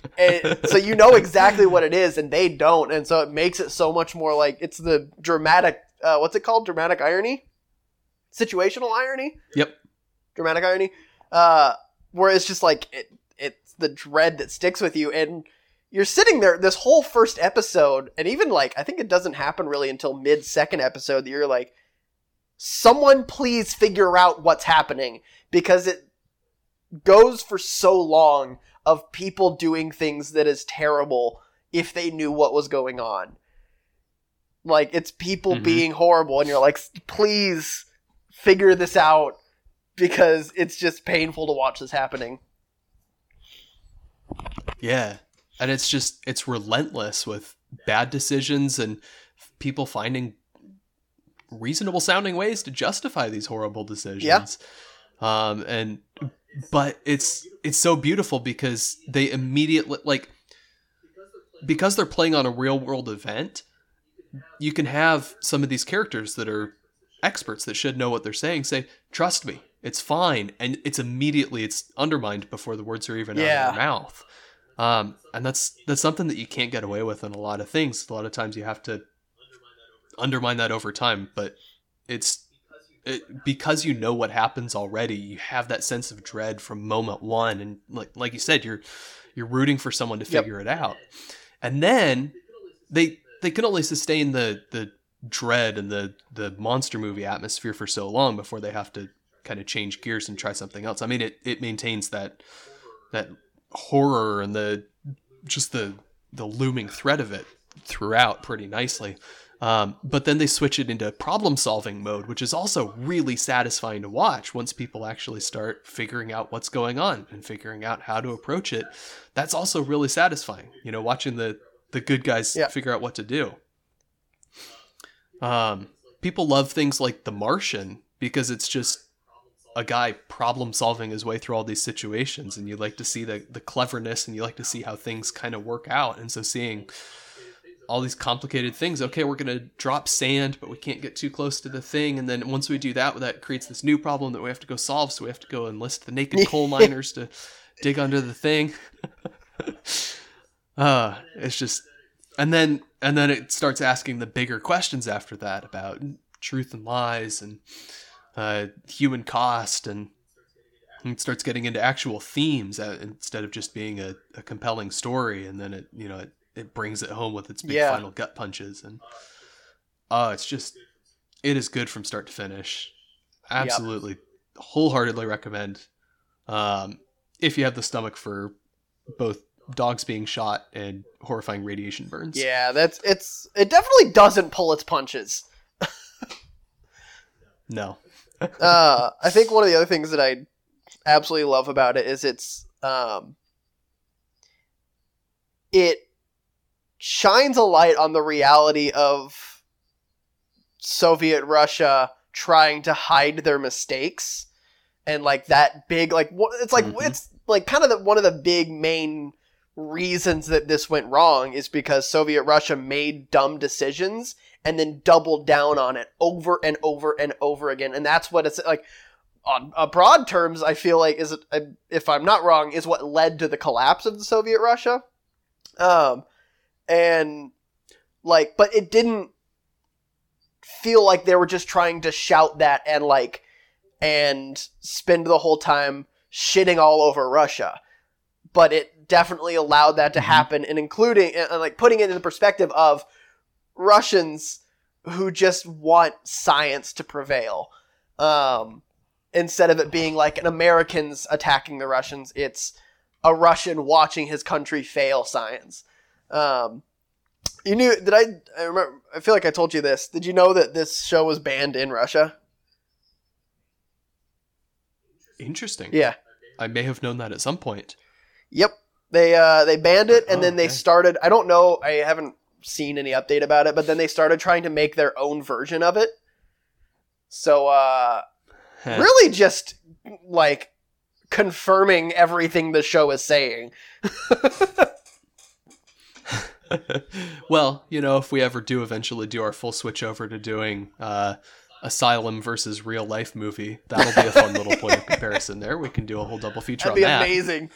so you know exactly what it is, and they don't, and so it makes it so much more like it's the dramatic. Uh, what's it called? Dramatic irony, situational irony. Yep. Dramatic irony uh, where it's just like it, it's the dread that sticks with you, and you're sitting there this whole first episode, and even like I think it doesn't happen really until mid second episode that you're like, someone please figure out what's happening because it goes for so long of people doing things that is terrible if they knew what was going on. Like it's people mm-hmm. being horrible, and you're like, please figure this out because it's just painful to watch this happening. Yeah. And it's just it's relentless with bad decisions and people finding reasonable sounding ways to justify these horrible decisions. Yeah. Um and but it's it's so beautiful because they immediately like because they're playing on a real world event, you can have some of these characters that are experts that should know what they're saying say, "Trust me, it's fine, and it's immediately it's undermined before the words are even yeah. out of their mouth. Um, and that's that's something that you can't get away with in a lot of things. A lot of times you have to undermine that over time, but it's it, because you know what happens already. You have that sense of dread from moment one, and like like you said, you're you're rooting for someone to figure yep. it out, and then they they can only sustain the the dread and the the monster movie atmosphere for so long before they have to kind of change gears and try something else. I mean, it, it maintains that that horror and the just the the looming threat of it throughout pretty nicely. Um, but then they switch it into problem solving mode, which is also really satisfying to watch once people actually start figuring out what's going on and figuring out how to approach it. That's also really satisfying, you know, watching the, the good guys yeah. figure out what to do. Um, people love things like The Martian because it's just a guy problem solving his way through all these situations and you like to see the, the cleverness and you like to see how things kind of work out. And so seeing all these complicated things okay we're going to drop sand but we can't get too close to the thing. And then once we do that that creates this new problem that we have to go solve. So we have to go enlist the naked coal miners to dig under the thing. Uh it's just and then and then it starts asking the bigger questions after that about truth and lies and uh, human cost and it starts getting into actual themes uh, instead of just being a, a, compelling story and then it you know it, it brings it home with its big yeah. final gut punches and oh it's just it is good from start to finish absolutely yep. wholeheartedly recommend um, if you have the stomach for both dogs being shot and horrifying radiation burns. Yeah, that's it's it definitely doesn't pull its punches. No. Uh, I think one of the other things that I absolutely love about it is it's um, it shines a light on the reality of Soviet Russia trying to hide their mistakes and like that big like what it's like Mhm. it's like kind of the, one of the big main reasons that this went wrong is because Soviet Russia made dumb decisions and then doubled down on it over and over and over again and that's what it's like on uh, broad terms I feel like is it if I'm not wrong is what led to the collapse of the Soviet Russia um and like but it didn't feel like they were just trying to shout that and like and spend the whole time shitting all over Russia. But it definitely allowed that to Mhm. happen and including and like putting it in the perspective of Russians who just want science to prevail. Um instead of it being like an Americans attacking the Russians, it's a Russian watching his country fail science. Um you knew did I I remember I feel like I told you this. Did you know that this show was banned in Russia? Interesting. Yeah. I may have known that at some point. Yep. They uh they banned it and Oh, then they okay. started I don't know, I haven't seen any update about it, but then they started trying to make their own version of it. So uh really just like confirming everything the show is saying. well, you know, if we ever do eventually do our full switch over to doing uh, Asylum versus real life movie, that'll be a fun little point of comparison there. We can do a whole double feature That'd be on that. amazing.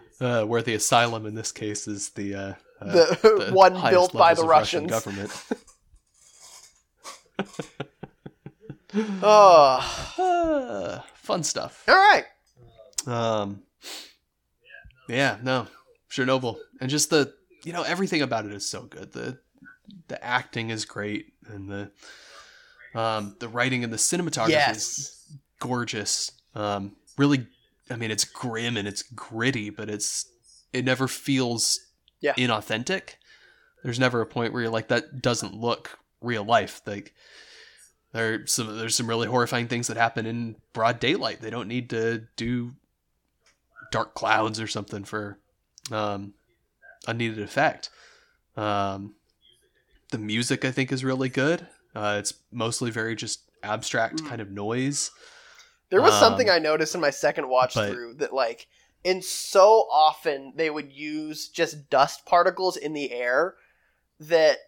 Uh, where the asylum in this case is the, uh, uh, The one built by the of Russian government. Oh. Fun stuff. All right. Um, yeah, no, Chernobyl, and just the you know everything about it is so good. the The acting is great, and the um the writing and the cinematography is gorgeous. Um, really, I mean, it's grim and it's gritty, but it's it never feels Yeah. inauthentic. There's never a point where you're like that doesn't look real life. Like there's some there's some really horrifying things that happen in broad daylight. They don't need to do dark clouds or something for um, unneeded effect. Um, the music I think is really good. Uh, it's mostly very just abstract Mm. kind of noise. There was something Um, I noticed in my second watch but- through that like in so often they would use just dust particles in the air that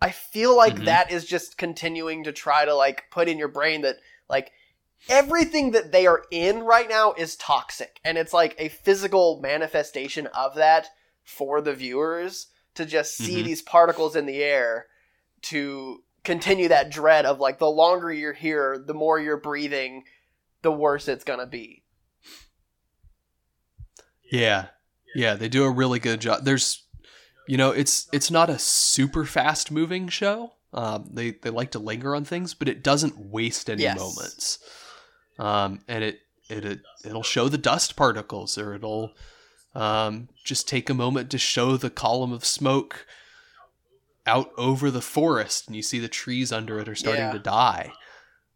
I feel like Mhm. that is just continuing to try to like put in your brain that like everything that they are in right now is toxic and it's like a physical manifestation of that for the viewers to just see Mhm. these particles in the air to continue that dread of like the longer you're here the more you're breathing the worse it's gonna be Yeah, yeah, they do a really good job. There's, you know, it's it's not a super fast moving show. Um, they they like to linger on things, but it doesn't waste any Yes. moments. Um, and it it it it'll show the dust particles, or it'll um, just take a moment to show the column of smoke out over the forest, and you see the trees under it are starting Yeah. to die.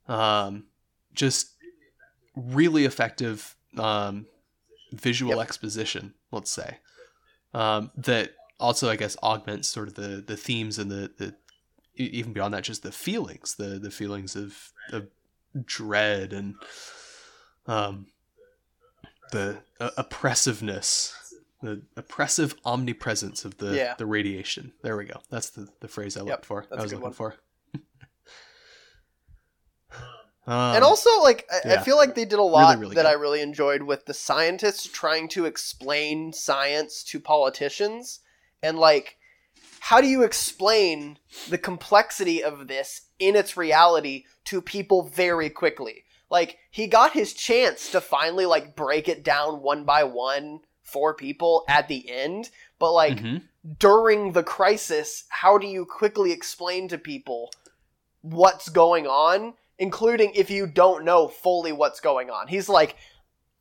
Um, just really effective um, visual Yep. exposition, let's say. Um, that also, I guess, augments sort of the the themes and the, the even beyond that, just the feelings, the the feelings of, of dread and um, the uh, oppressiveness, the oppressive omnipresence of the Yeah. the radiation. There we go. That's the, the phrase I Yep, looked for. that's I was looking one. for. Um, and also like I, I feel like they did a lot really that good. i really enjoyed with the scientists trying to explain science to politicians and like how do you explain the complexity of this in its reality to people very quickly like he got his chance to finally like break it down one by one for people at the end but like mhm. during the crisis, how do you quickly explain to people what's going on, including if you don't know fully what's going on? He's like,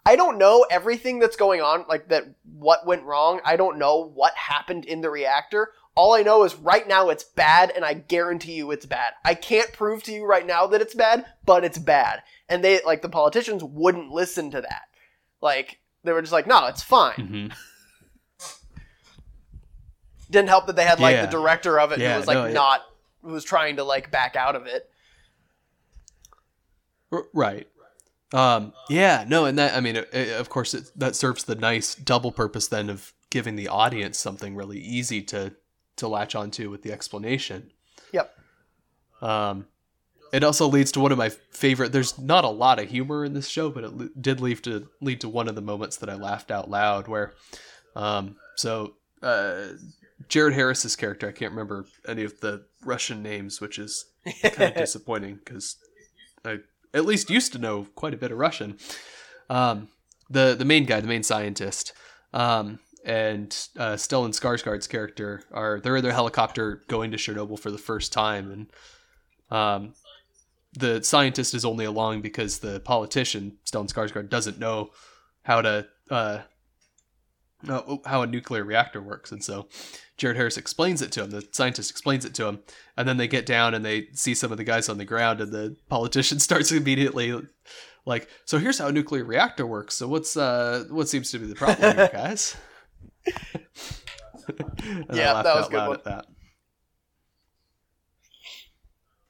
I don't know everything that's going on, like that, what went wrong. I don't know what happened in the reactor. All I know is right now it's bad, and I guarantee you it's bad. I can't prove to you right now that it's bad, but it's bad. And they, like, the politicians wouldn't listen to that. Like, they were just like, no, it's fine. Mhm. Didn't help that they had, like, Yeah. the director of it Yeah, who was, like, no, not, who was trying to, like, back out of it. Right. Um, yeah, no, and that I mean, it, it- of course, it, that serves the nice double purpose then of giving the audience something really easy to to latch onto with the explanation. Yep. Um, it also leads to one of my favorite. There's not a lot of humor in this show, but it le- did lead to lead to one of the moments that I laughed out loud. Where, um, so uh, Jared Harris's character, I can't remember any of the Russian names, which is kind of disappointing because I at least used to know quite a bit of Russian. Um, the the main guy, the main scientist, um, and uh, Stellan Skarsgård's character are they're in their helicopter going to Chernobyl for the first time, and um, the scientist is only along because the politician Stellan Skarsgård doesn't know how to uh, know how a nuclear reactor works, and so Jared Harris explains it to him. The scientist explains it to him, and then they get down and they see some of the guys on the ground, and the politician starts immediately like, "So here's how a nuclear reactor works. So what's uh what seems to be the problem here, guys?" Yeah, that was good one. at that.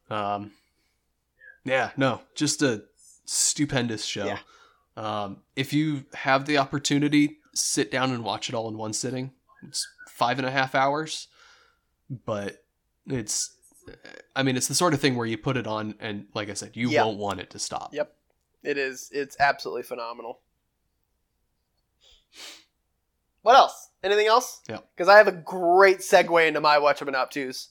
Um, yeah, no, just a stupendous show. Yeah. Um, if you have the opportunity, sit down and watch it all in one sitting. It's five and a half hours, but it's, I mean, it's the sort of thing where you put it on, and like I said, you Yeah. won't want it to stop. Yep. It is. It's absolutely phenomenal. What else? Anything else? Yeah. Because I have a great segue into my Watch 'em Up twos.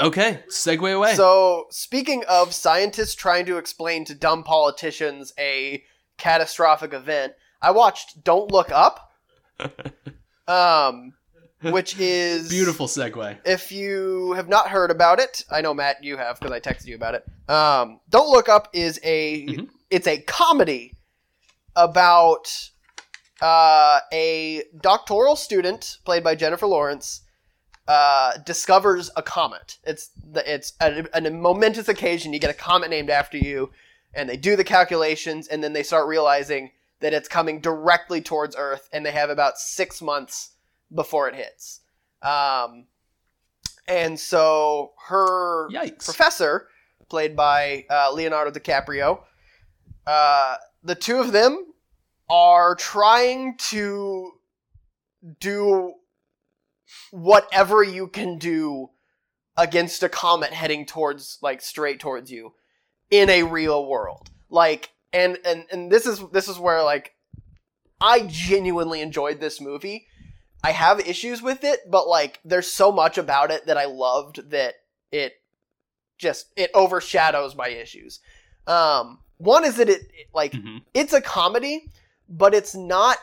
Okay, segue away. So, speaking of scientists trying to explain to dumb politicians a catastrophic event, I watched Don't Look Up, um, which is Beautiful segue. If you have not heard about it, I know Matt, you have because I texted you about it. Um, Don't Look Up is a Mhm. it's a comedy about uh, a doctoral student played by Jennifer Lawrence uh, discovers a comet. It's the, it's a, a momentous occasion. You get a comet named after you, and they do the calculations, and then they start realizing that it's coming directly towards Earth, and they have about six months before it hits. Um, and so her Yikes. professor, played by uh, Leonardo DiCaprio, uh, the two of them are trying to do whatever you can do against a comet heading towards like straight towards you in a real world like and and and this is this is where like i genuinely enjoyed this movie. I have issues with it but like there's so much about it that i loved that it just it overshadows my issues. Um one is that it, it like Mhm. it's a comedy but it's not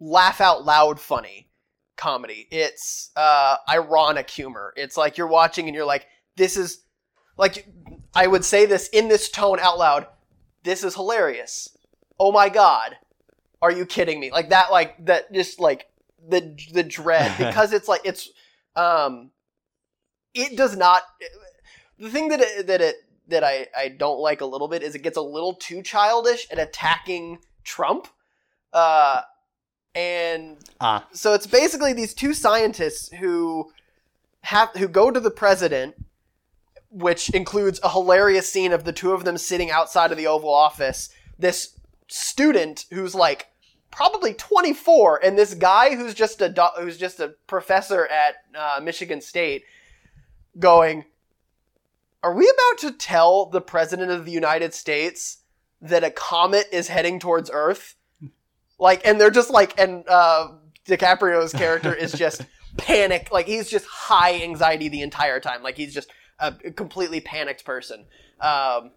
laugh out loud funny comedy. It's uh ironic humor. It's like you're watching and you're like this is like i would say this in this tone out loud this is hilarious. Oh my god. Are you kidding me? Like that like that just like the the dread. Because it's like it's um it does not the thing that it, that it that I I don't like a little bit is it gets a little too childish at attacking Trump. Uh and Ah, so it's basically these two scientists who have who go to the president which includes a hilarious scene of the two of them sitting outside of the oval office. This student who's like probably 24 and this guy who's just a do- who's just a professor at uh, Michigan State going are we about to tell the president of the United States that a comet is heading towards earth? Like and they're just like and uh DiCaprio's character is just panic like he's just high anxiety the entire time. Like he's just a completely panicked person. Um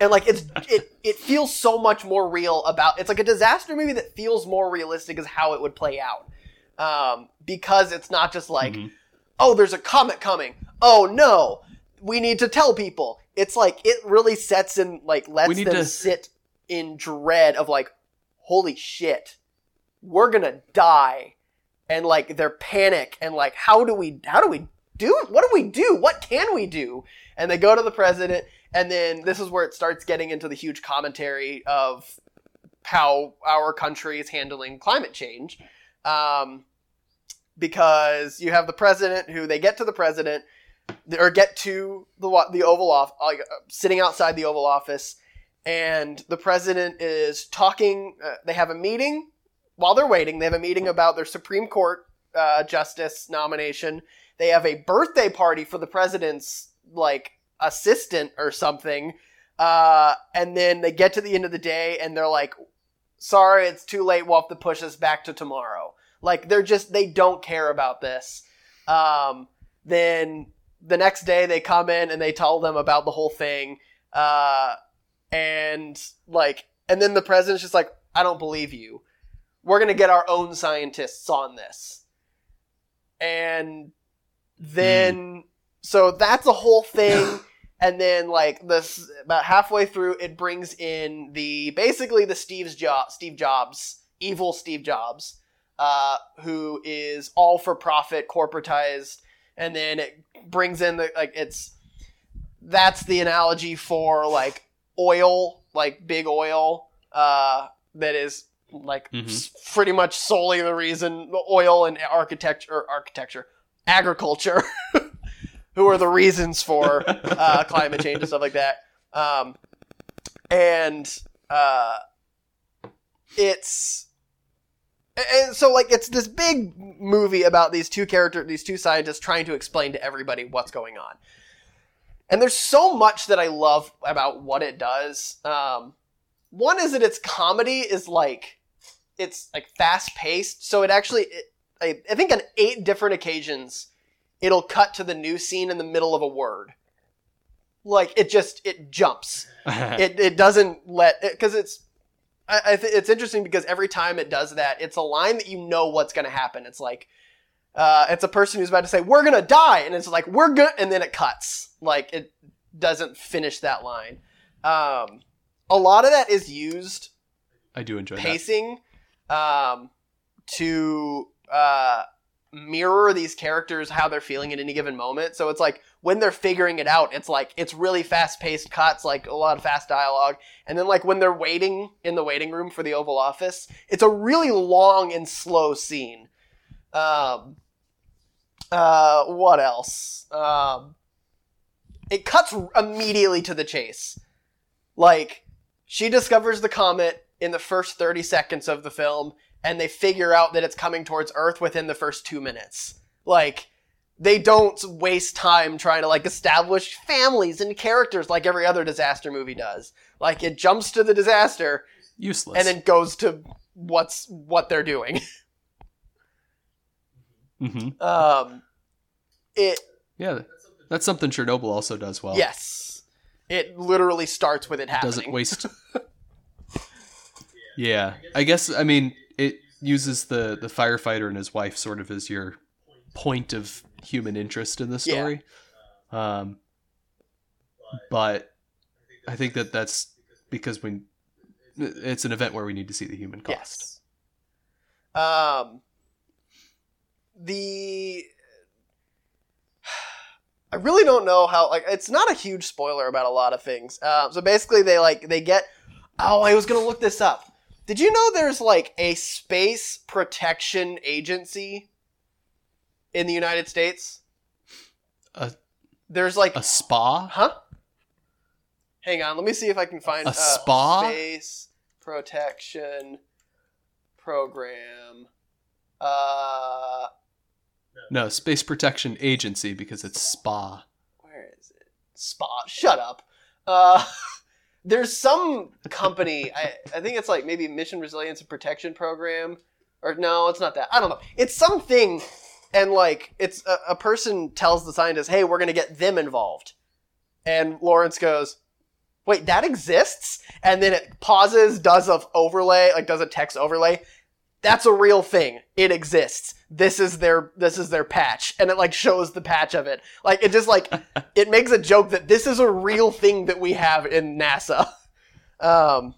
and like it's it it feels so much more real about it's like a disaster movie that feels more realistic as how it would play out. Um because it's not just like mhm. oh there's a comet coming. Oh no. We need to tell people. It's like it really sets in like lets them to- sit in dread of like, holy shit, we're gonna die, and like their panic and like how do we how do we do what do we do what can we do and they go to the president and then this is where it starts getting into the huge commentary of how our country is handling climate change um, because you have the president who they get to the president or get to the the Oval Office, uh, sitting outside the Oval Office, and the president is talking. Uh, they have a meeting while they're waiting. They have a meeting about their Supreme Court uh, justice nomination. They have a birthday party for the president's like assistant or something, uh, and then they get to the end of the day and they're like, "Sorry, it's too late. We'll have to push this back to tomorrow." Like they're just they don't care about this. Um, then the next day they come in and they tell them about the whole thing, uh, and like, and then the president's just like, "I don't believe you. We're gonna get our own scientists on this." And then so that's a whole thing. And then like this about halfway through it brings in the basically the Steve's job Steve Jobs, evil Steve Jobs, uh, who is all for profit, corporatized, and then it brings in the like it's that's the analogy for like oil, like big oil, uh, that is like Mhm. s- pretty much solely the reason the oil and architecture architecture agriculture who are the reasons for uh, climate change and stuff like that. Um, and uh, it's and so like it's this big movie about these two characters these two scientists trying to explain to everybody what's going on. And there's so much that i love about what it does. Um, one is that its comedy is like it's like fast paced so it actually it, I, I think on eight different occasions it'll cut to the new scene in the middle of a word. Like it just it jumps. It, it doesn't let because it's I, I th- it's interesting because every time it does that it's a line that you know what's going to happen. It's like uh, it's a person who's about to say we're going to die and it's like we're good and then it cuts. Like it doesn't finish that line. Um, a lot of that is used I do enjoy that. pacing um, to uh, mirror these characters how they're feeling at any given moment. So it's like when they're figuring it out, it's like it's really fast paced cuts, like a lot of fast dialogue. And then like when they're waiting in the waiting room for the Oval Office, it's a really long and slow scene. Um, uh, what else? Um, it cuts immediately to the chase. Like she discovers the comet in the first 30 seconds of the film and they figure out that it's coming towards earth within the first 2 minutes like they don't waste time trying to like establish families and characters like every other disaster movie does like it jumps to the disaster Useless. and then goes to what's what they're doing hmm um it Yeah, that's something Chernobyl also does well. yes it literally starts with it happening doesn't waste. yeah, I guess I mean uses the the firefighter and his wife sort of as your point of human interest in the Yeah. story. Um, but I think that that's because we it's an event where we need to see the human cost. Yes. Um. The. I really don't know how. Like, it's not a huge spoiler about a lot of things. Um, so basically, they like they get. Oh, I was gonna look this up. Did you know there's like a space protection agency in the United States? A- there's like A spa? Huh? Hang on, let me see if I can find A spa? space protection program. Uh, No, Space Protection Agency because it's spa. where is it? Spa. Shut up. Uh, there's some company. I I think it's like maybe Mission Resilience and Protection Program, or no, it's not that. I don't know. It's something, and like it's a, a person tells the scientist, "Hey, we're gonna get them involved," and Lawrence goes, "Wait, that exists?" And then it pauses, does a overlay, like does a text overlay. That's a real thing. It exists. This is their this is their patch, and it like shows the patch of it. Like it just like it makes a joke that this is a real thing that we have in NASA. Um,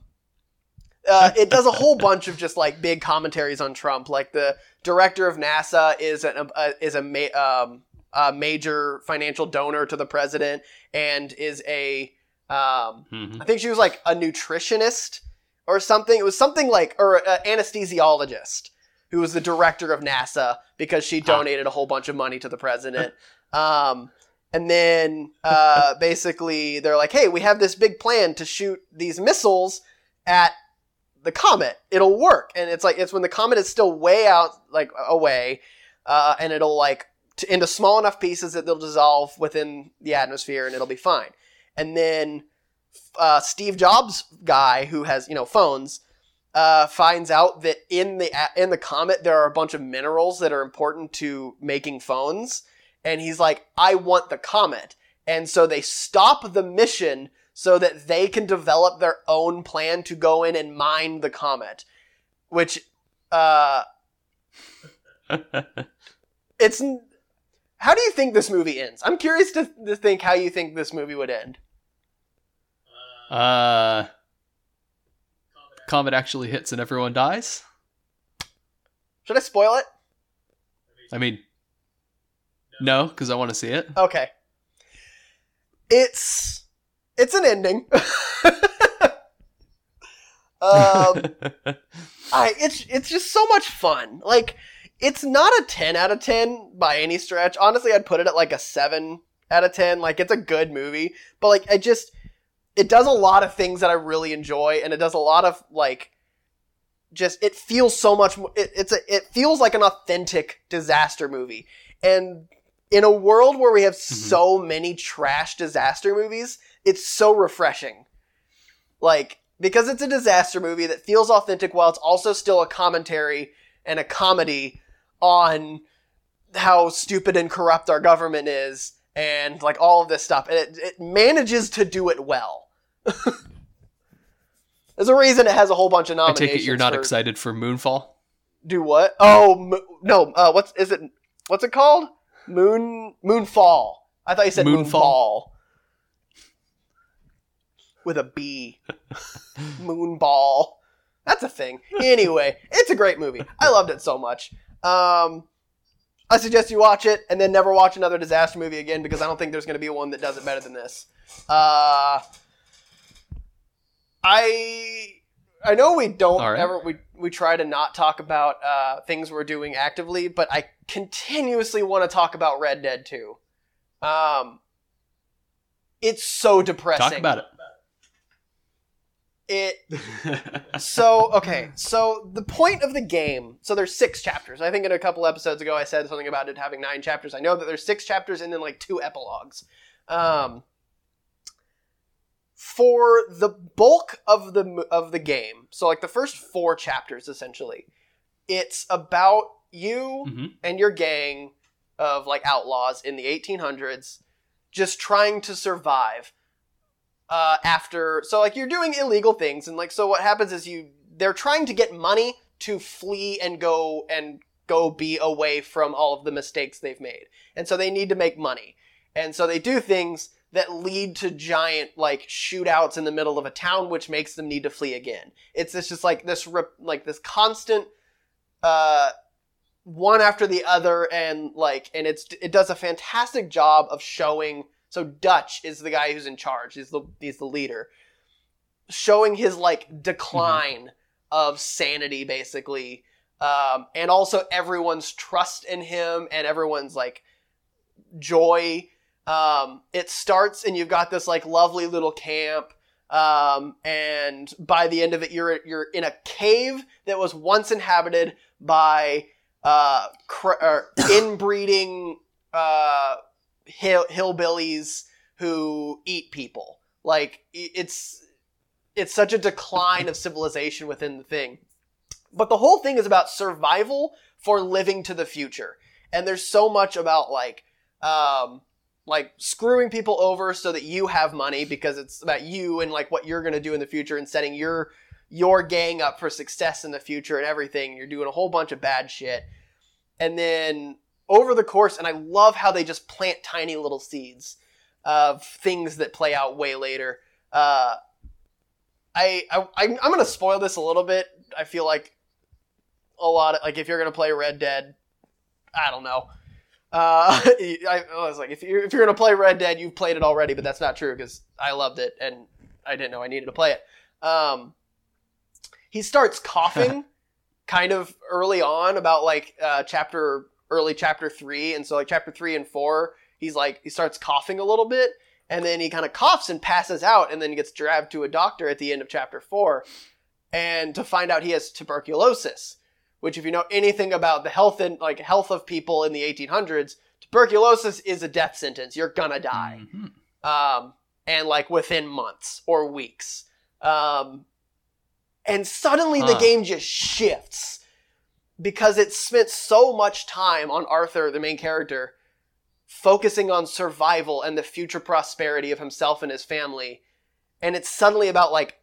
uh, it does a whole bunch of just like big commentaries on Trump. Like the director of NASA is an uh, is a, ma- um, a major financial donor to the president and is a um, Mhm. I think she was like a nutritionist or something. It was something like or an anesthesiologist who was the director of NASA because she donated a whole bunch of money to the president. Um, and then uh, basically they're like, "Hey, we have this big plan to shoot these missiles at the comet. It'll work." And it's like it's when the comet is still way out, like away, uh, and it'll like t- into small enough pieces that they'll dissolve within the atmosphere, and it'll be fine. And then uh, Steve Jobs guy who has you know phones uh, finds out that in the in the comet there are a bunch of minerals that are important to making phones, and he's like, I want the comet, and so they stop the mission so that they can develop their own plan to go in and mine the comet, which uh, it's. How do you think this movie ends? I'm curious to, to think how you think this movie would end. Uh, comet actually hits and everyone dies. Should I spoil it? I mean, no, because I want to see it. Okay. It's it's an ending. um I it's it's just so much fun. Like it's not a 10 out of 10 by any stretch. Honestly, I'd put it at like a 7 out of 10. Like it's a good movie, but like I just it does a lot of things that I really enjoy and it does a lot of like just it feels so much mo- it, it's a it feels like an authentic disaster movie. And in a world where we have mm-hmm. so many trash disaster movies, it's so refreshing. Like because it's a disaster movie that feels authentic while it's also still a commentary and a comedy on how stupid and corrupt our government is and like all of this stuff and it, it manages to do it well. There's a reason it has a whole bunch of nominations. I nominations take it you're not for- excited for Moonfall. do what? Oh mo- no uh what's is it what's it called? Moon moonfall. I thought you said Moonfall? moonball. With a b. Moonball. That's a thing. Anyway it's a great movie. I loved it so much. Um i suggest you watch it and then never watch another disaster movie again because i don't think there's going to be one that does it better than this uh i i know we don't right. ever we we try to not talk about uh things we're doing actively but i continuously want to talk about red dead 2 um it's so depressing Talk about it. It so okay so the point of the game so there's six chapters. I think in a couple episodes ago i said something about it having nine chapters. I know that there's six chapters and then like two epilogues. Um for the bulk of the of the game so like the first four chapters essentially it's about you hmm and your gang of like outlaws in the 1800s just trying to survive uh, after so like you're doing illegal things and like so what happens is you they're trying to get money to flee and go and go be away from all of the mistakes they've made. And so they need to make money. And so they do things that lead to giant like shootouts in the middle of a town which makes them need to flee again. It's this just like this rep- like this constant uh one after the other and like and it's it does a fantastic job of showing so Dutch is the guy who's in charge. He's the he's the leader. Showing his like decline of sanity basically. Um and also everyone's trust in him and everyone's like joy. Um it starts and you've got this like lovely little camp. Um and by the end of it you're you're in a cave that was once inhabited by uh, cr- inbreeding uh, hill- hillbillies who eat people. Like it's it's such a decline of civilization within the thing. But the whole thing is about survival for living to the future, and there's so much about like um, like screwing people over so that you have money because it's about you and like what you're gonna do in the future and setting your your gang up for success in the future and everything. You're doing a whole bunch of bad shit. And then over the course, and I love how they just plant tiny little seeds of things that play out way later. Uh, I, I I'm going to spoil this a little bit. I feel like a lot of like if you're going to play Red Dead, I don't know. Uh, I, I was like, if you're if you're gonna play Red Dead, you've played it already, but that's not true because I loved it and I didn't know I needed to play it. Um, he starts coughing kind of early on about like uh, chapter early chapter three, and so like chapter three and four, he's like he starts coughing a little bit, and then he kind of coughs and passes out, and then he gets dragged to a doctor at the end of chapter four, and to find out he has tuberculosis which if you know anything about the health and like health of people in the 1800s, tuberculosis is a death sentence. You're gonna die, mm-hmm. um, and like within months or weeks. Um, and suddenly huh. the game just shifts because it spent so much time on Arthur, the main character, focusing on survival and the future prosperity of himself and his family. And it's suddenly about like,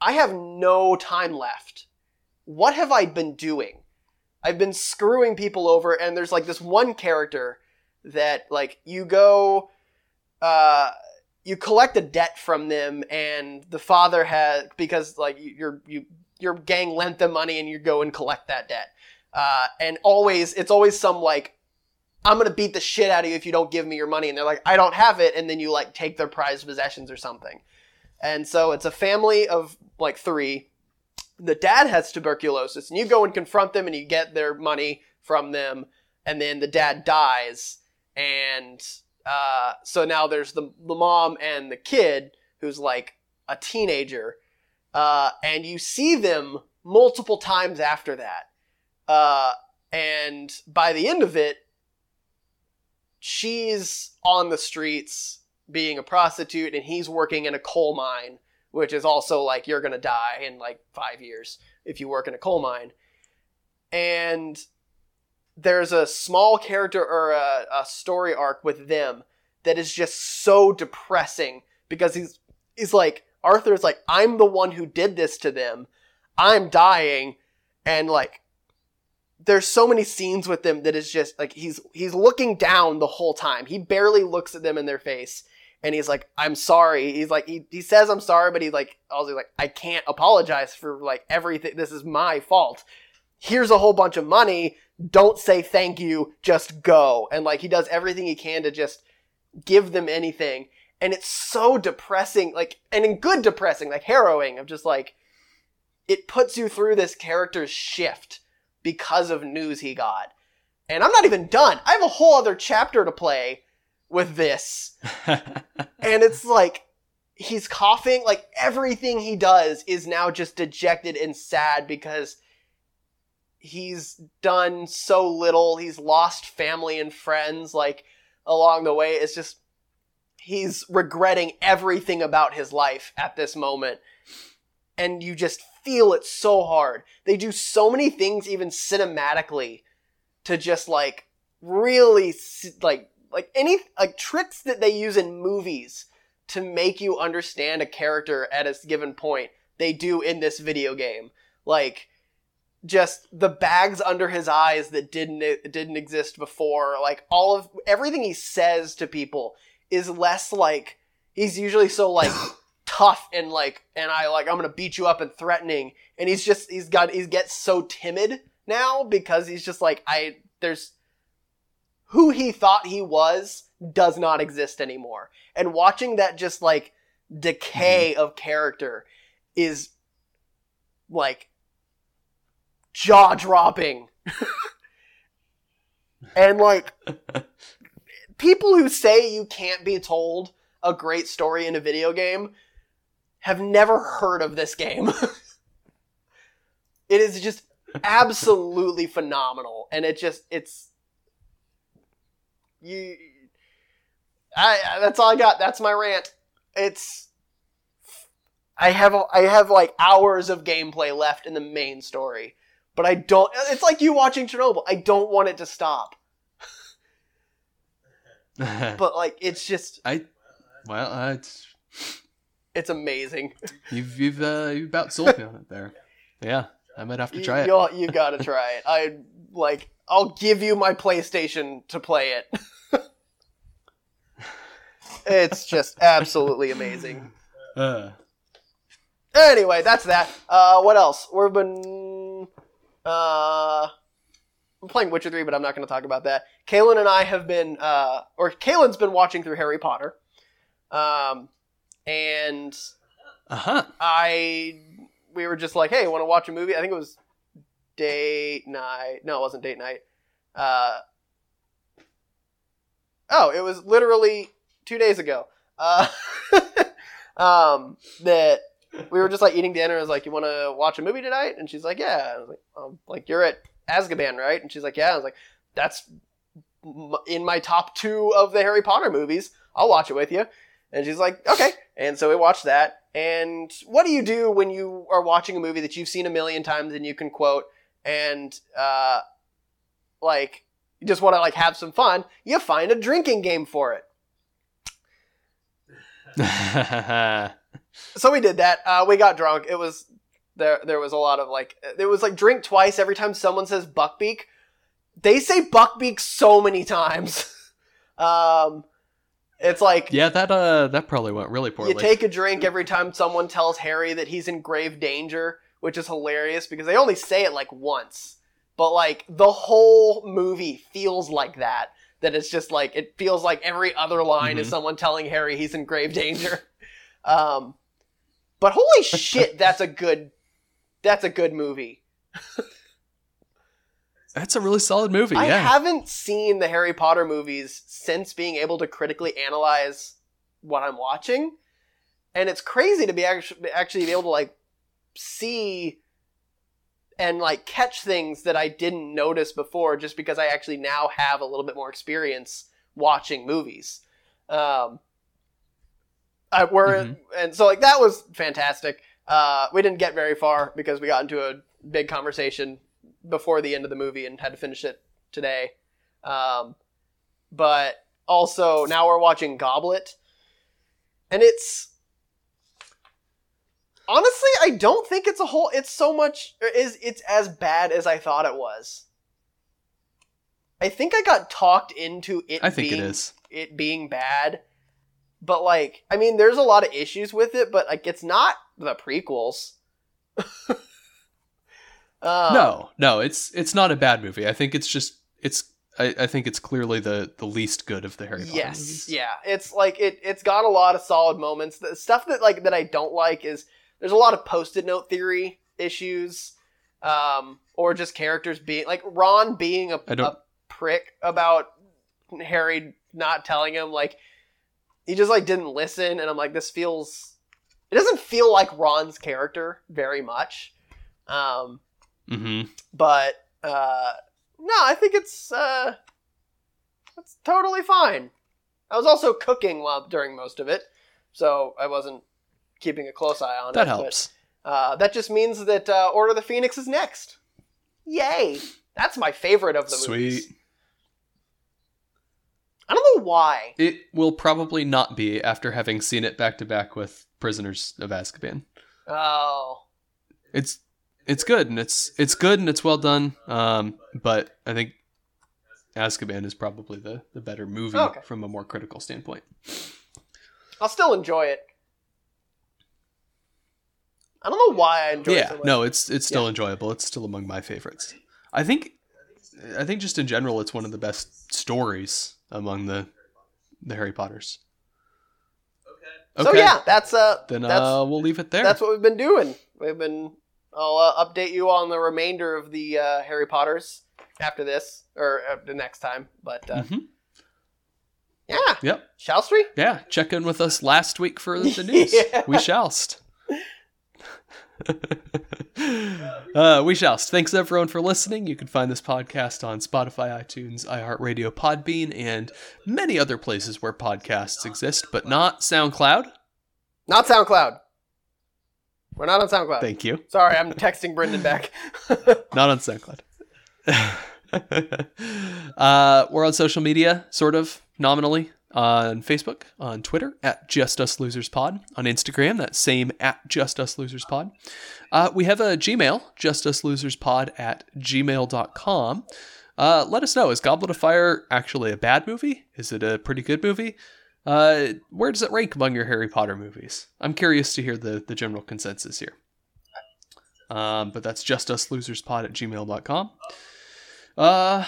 I have no time left what have I been doing? I've been screwing people over, and there's like this one character that like you go, uh, you collect a debt from them, and the father has because like you're you your gang lent them money, and you go and collect that debt. Uh, and always it's always some like I'm gonna beat the shit out of you if you don't give me your money, and they're like I don't have it, and then you like take their prized possessions or something. And so it's a family of like three. The dad has tuberculosis and you go and confront them and you get their money from them and then the dad dies. And uh, so now there's the, the mom and the kid who's like a teenager uh, and you see them multiple times after that uh, and by the end of it she's on the streets being a prostitute and he's working in a coal mine which is also like you're gonna die in like five years if you work in a coal mine. And there's a small character or a, a story arc with them that is just so depressing because he's he's like Arthur's like I'm the one who did this to them. I'm dying and like there's so many scenes with them that is just like he's he's looking down the whole time. He barely looks at them in their face and he's like, I'm sorry. He's like, he, he says I'm sorry, but he's like, also like, I can't apologize for like everything. This is my fault. Here's a whole bunch of money. Don't say thank you. Just go. And like, he does everything he can to just give them anything. And it's so depressing, like, and in good depressing, like harrowing of just like, it puts you through this character's shift because of news he got. And I'm not even done. I have a whole other chapter to play with this. and it's like he's coughing, like everything he does is now just dejected and sad because he's done so little. He's lost family and friends like along the way. It's just he's regretting everything about his life at this moment. And you just feel it so hard. They do so many things even cinematically to just like really like like any like tricks that they use in movies to make you understand a character at a given point they do in this video game like just the bags under his eyes that didn't didn't exist before like all of everything he says to people is less like he's usually so like tough and like and I like I'm gonna beat you up and threatening and he's just he's got he gets so timid now because he's just like I there's who he thought he was does not exist anymore. And watching that just like decay mm-hmm. of character is like jaw dropping. and like people who say you can't be told a great story in a video game have never heard of this game. it is just absolutely phenomenal and it just it's you I that's all I got. That's my rant. It's I have I have like hours of gameplay left in the main story, but I don't. It's like you watching Chernobyl. I don't want it to stop. but like it's just I well uh, it's It's amazing. You've you've uh, you about sold me on it there. Yeah, I might have to try it. You, you gotta try it. I like. I'll give you my PlayStation to play it. it's just absolutely amazing. Uh, Anyway, that's that. Uh, what else? We've been uh, I'm playing Witcher three, but I'm not going to talk about that. Kaylin and I have been, uh, or Kaylin's been watching through Harry Potter, um, and uh huh. I we were just like, hey, want to watch a movie? I think it was date night. No, it wasn't date night. Uh, oh, it was literally two days ago. Uh, um, that we were just like eating dinner. I was like, "You want to watch a movie tonight?" And she's like, "Yeah." I was like, um, "Like you're at Azkaban, right?" And she's like, "Yeah." I was like, "That's in my top two of the Harry Potter movies. I'll watch it with you." And she's like, "Okay." And so we watched that. And what do you do when you are watching a movie that you've seen a million times and you can quote and uh, like you just want to like have some fun? You find a drinking game for it. so we did that. Uh, we got drunk. It was there. There was a lot of like it was like drink twice every time someone says buckbeak. They say buckbeak so many times. um, it's like yeah, that uh, that probably went really poorly. you take a drink every time someone tells Harry that he's in grave danger, which is hilarious because they only say it like once. But like the whole movie feels like that. That it's just like it feels like every other line is Mhm. someone telling Harry he's in grave danger. Um, but holy shit, that's a good, that's a good movie. That's a really solid movie. I yeah. haven't seen the Harry Potter movies since being able to critically analyze what I'm watching, and it's crazy to be actually actually be able to like see and like catch things that I didn't notice before, just because I actually now have a little bit more experience watching movies. Um, I were Mhm. and so like that was fantastic. Uh, we didn't get very far because we got into a big conversation before the end of the movie and had to finish it today. Um, but also now we're watching Goblet, and it's honestly I don't think it's a whole. It's so much is it's as bad as I thought it was. I think I got talked into it. I think being, it is. it being bad. But like, I mean, there's a lot of issues with it, but like, it's not the prequels. um, no, no, it's it's not a bad movie. I think it's just it's. I, I think it's clearly the the least good of the Harry Potter yes, movies. yeah, it's like it. It's got a lot of solid moments. The stuff that like that I don't like is there's a lot of post-it note theory issues, um, or just characters being like Ron being a, a prick about Harry not telling him like he just like didn't listen, and I'm like this feels. It doesn't feel like Ron's character very much. Um, Mm-hmm. but uh, no, I think it's uh, it's totally fine. I was also cooking while during most of it, so I wasn't keeping a close eye on That it. That helps. But, uh, that just means that uh, Order of the Phoenix is next. Yay! That's my favorite of the movies. Sweet. Know why. It will probably not be after having seen it back to back with Prisoners of Azkaban. Oh, It's it's good and it's it's good and it's well done. Um, but I think Azkaban is probably the the better movie Okay. from a more critical standpoint. I'll still enjoy it. I don't know why I enjoy it yeah, so no, it's it's still enjoyable. It's still among my favorites. I think I think just in general, it's one of the best stories among the the Harry Potters. Okay. So yeah, that's uh, Then that's uh, we'll leave it there. that's what we've been doing. We've been. I'll uh, update you on the remainder of the uh, Harry Potters after this or uh, the next time. But uh, Mhm. yeah, Yep. shall we? Yeah, check in with us last week for the news. Yeah. We shallst. uh, we shallst. Thanks everyone for listening. You can find this podcast on Spotify, iTunes, iHeartRadio, Podbean, and many other places where podcasts exist, but not SoundCloud. Not SoundCloud. We're not on SoundCloud. Thank you. Sorry, I'm texting Brendan back. Not on SoundCloud. uh, we're on social media, sort of nominally. On Facebook, on Twitter at Just Us Losers Pod, on Instagram, that same at Just Us Losers Pod. Uh, we have a Gmail, Just Us Losers Pod at gmail.com. Uh, let us know is Goblet of Fire actually a bad movie? Is it a pretty good movie? Uh, where does it rank among your Harry Potter movies? I'm curious to hear the, the general consensus here. Um, but that's just us losers pod at gmail.com. Uh,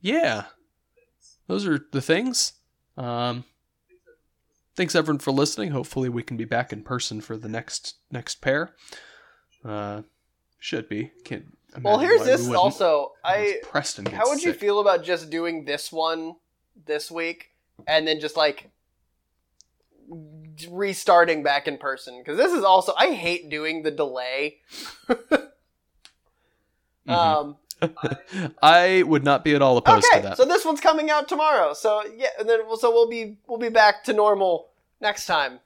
yeah, those are the things. Um, thanks everyone for listening. Hopefully we can be back in person for the next next pair. Uh, should be. Can't. Well, here's why we this also. I Preston. How would you feel about just doing this one this week and then just like restarting back in person? Because this is also I hate doing the delay. Mhm. Um, I would not be at all opposed okay, to that. so this one's coming out tomorrow. So yeah, and then we'll, so we'll be we'll be back to normal next time,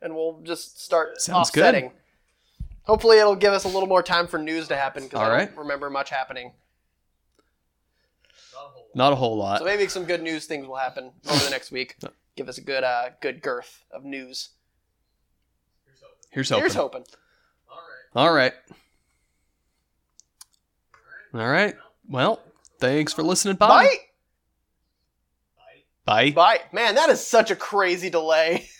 and we'll just start Sounds good. Hopefully, it'll give us a little more time for news to happen because I right. don't remember much happening. not a whole lot. So maybe some good news things will happen over the next week. Give us a good uh good girth of news. Here's hoping. Here's hoping. All right. All right. Well, thanks for listening. Bye. Bye. Bye. Bye. Man, that is such a crazy delay.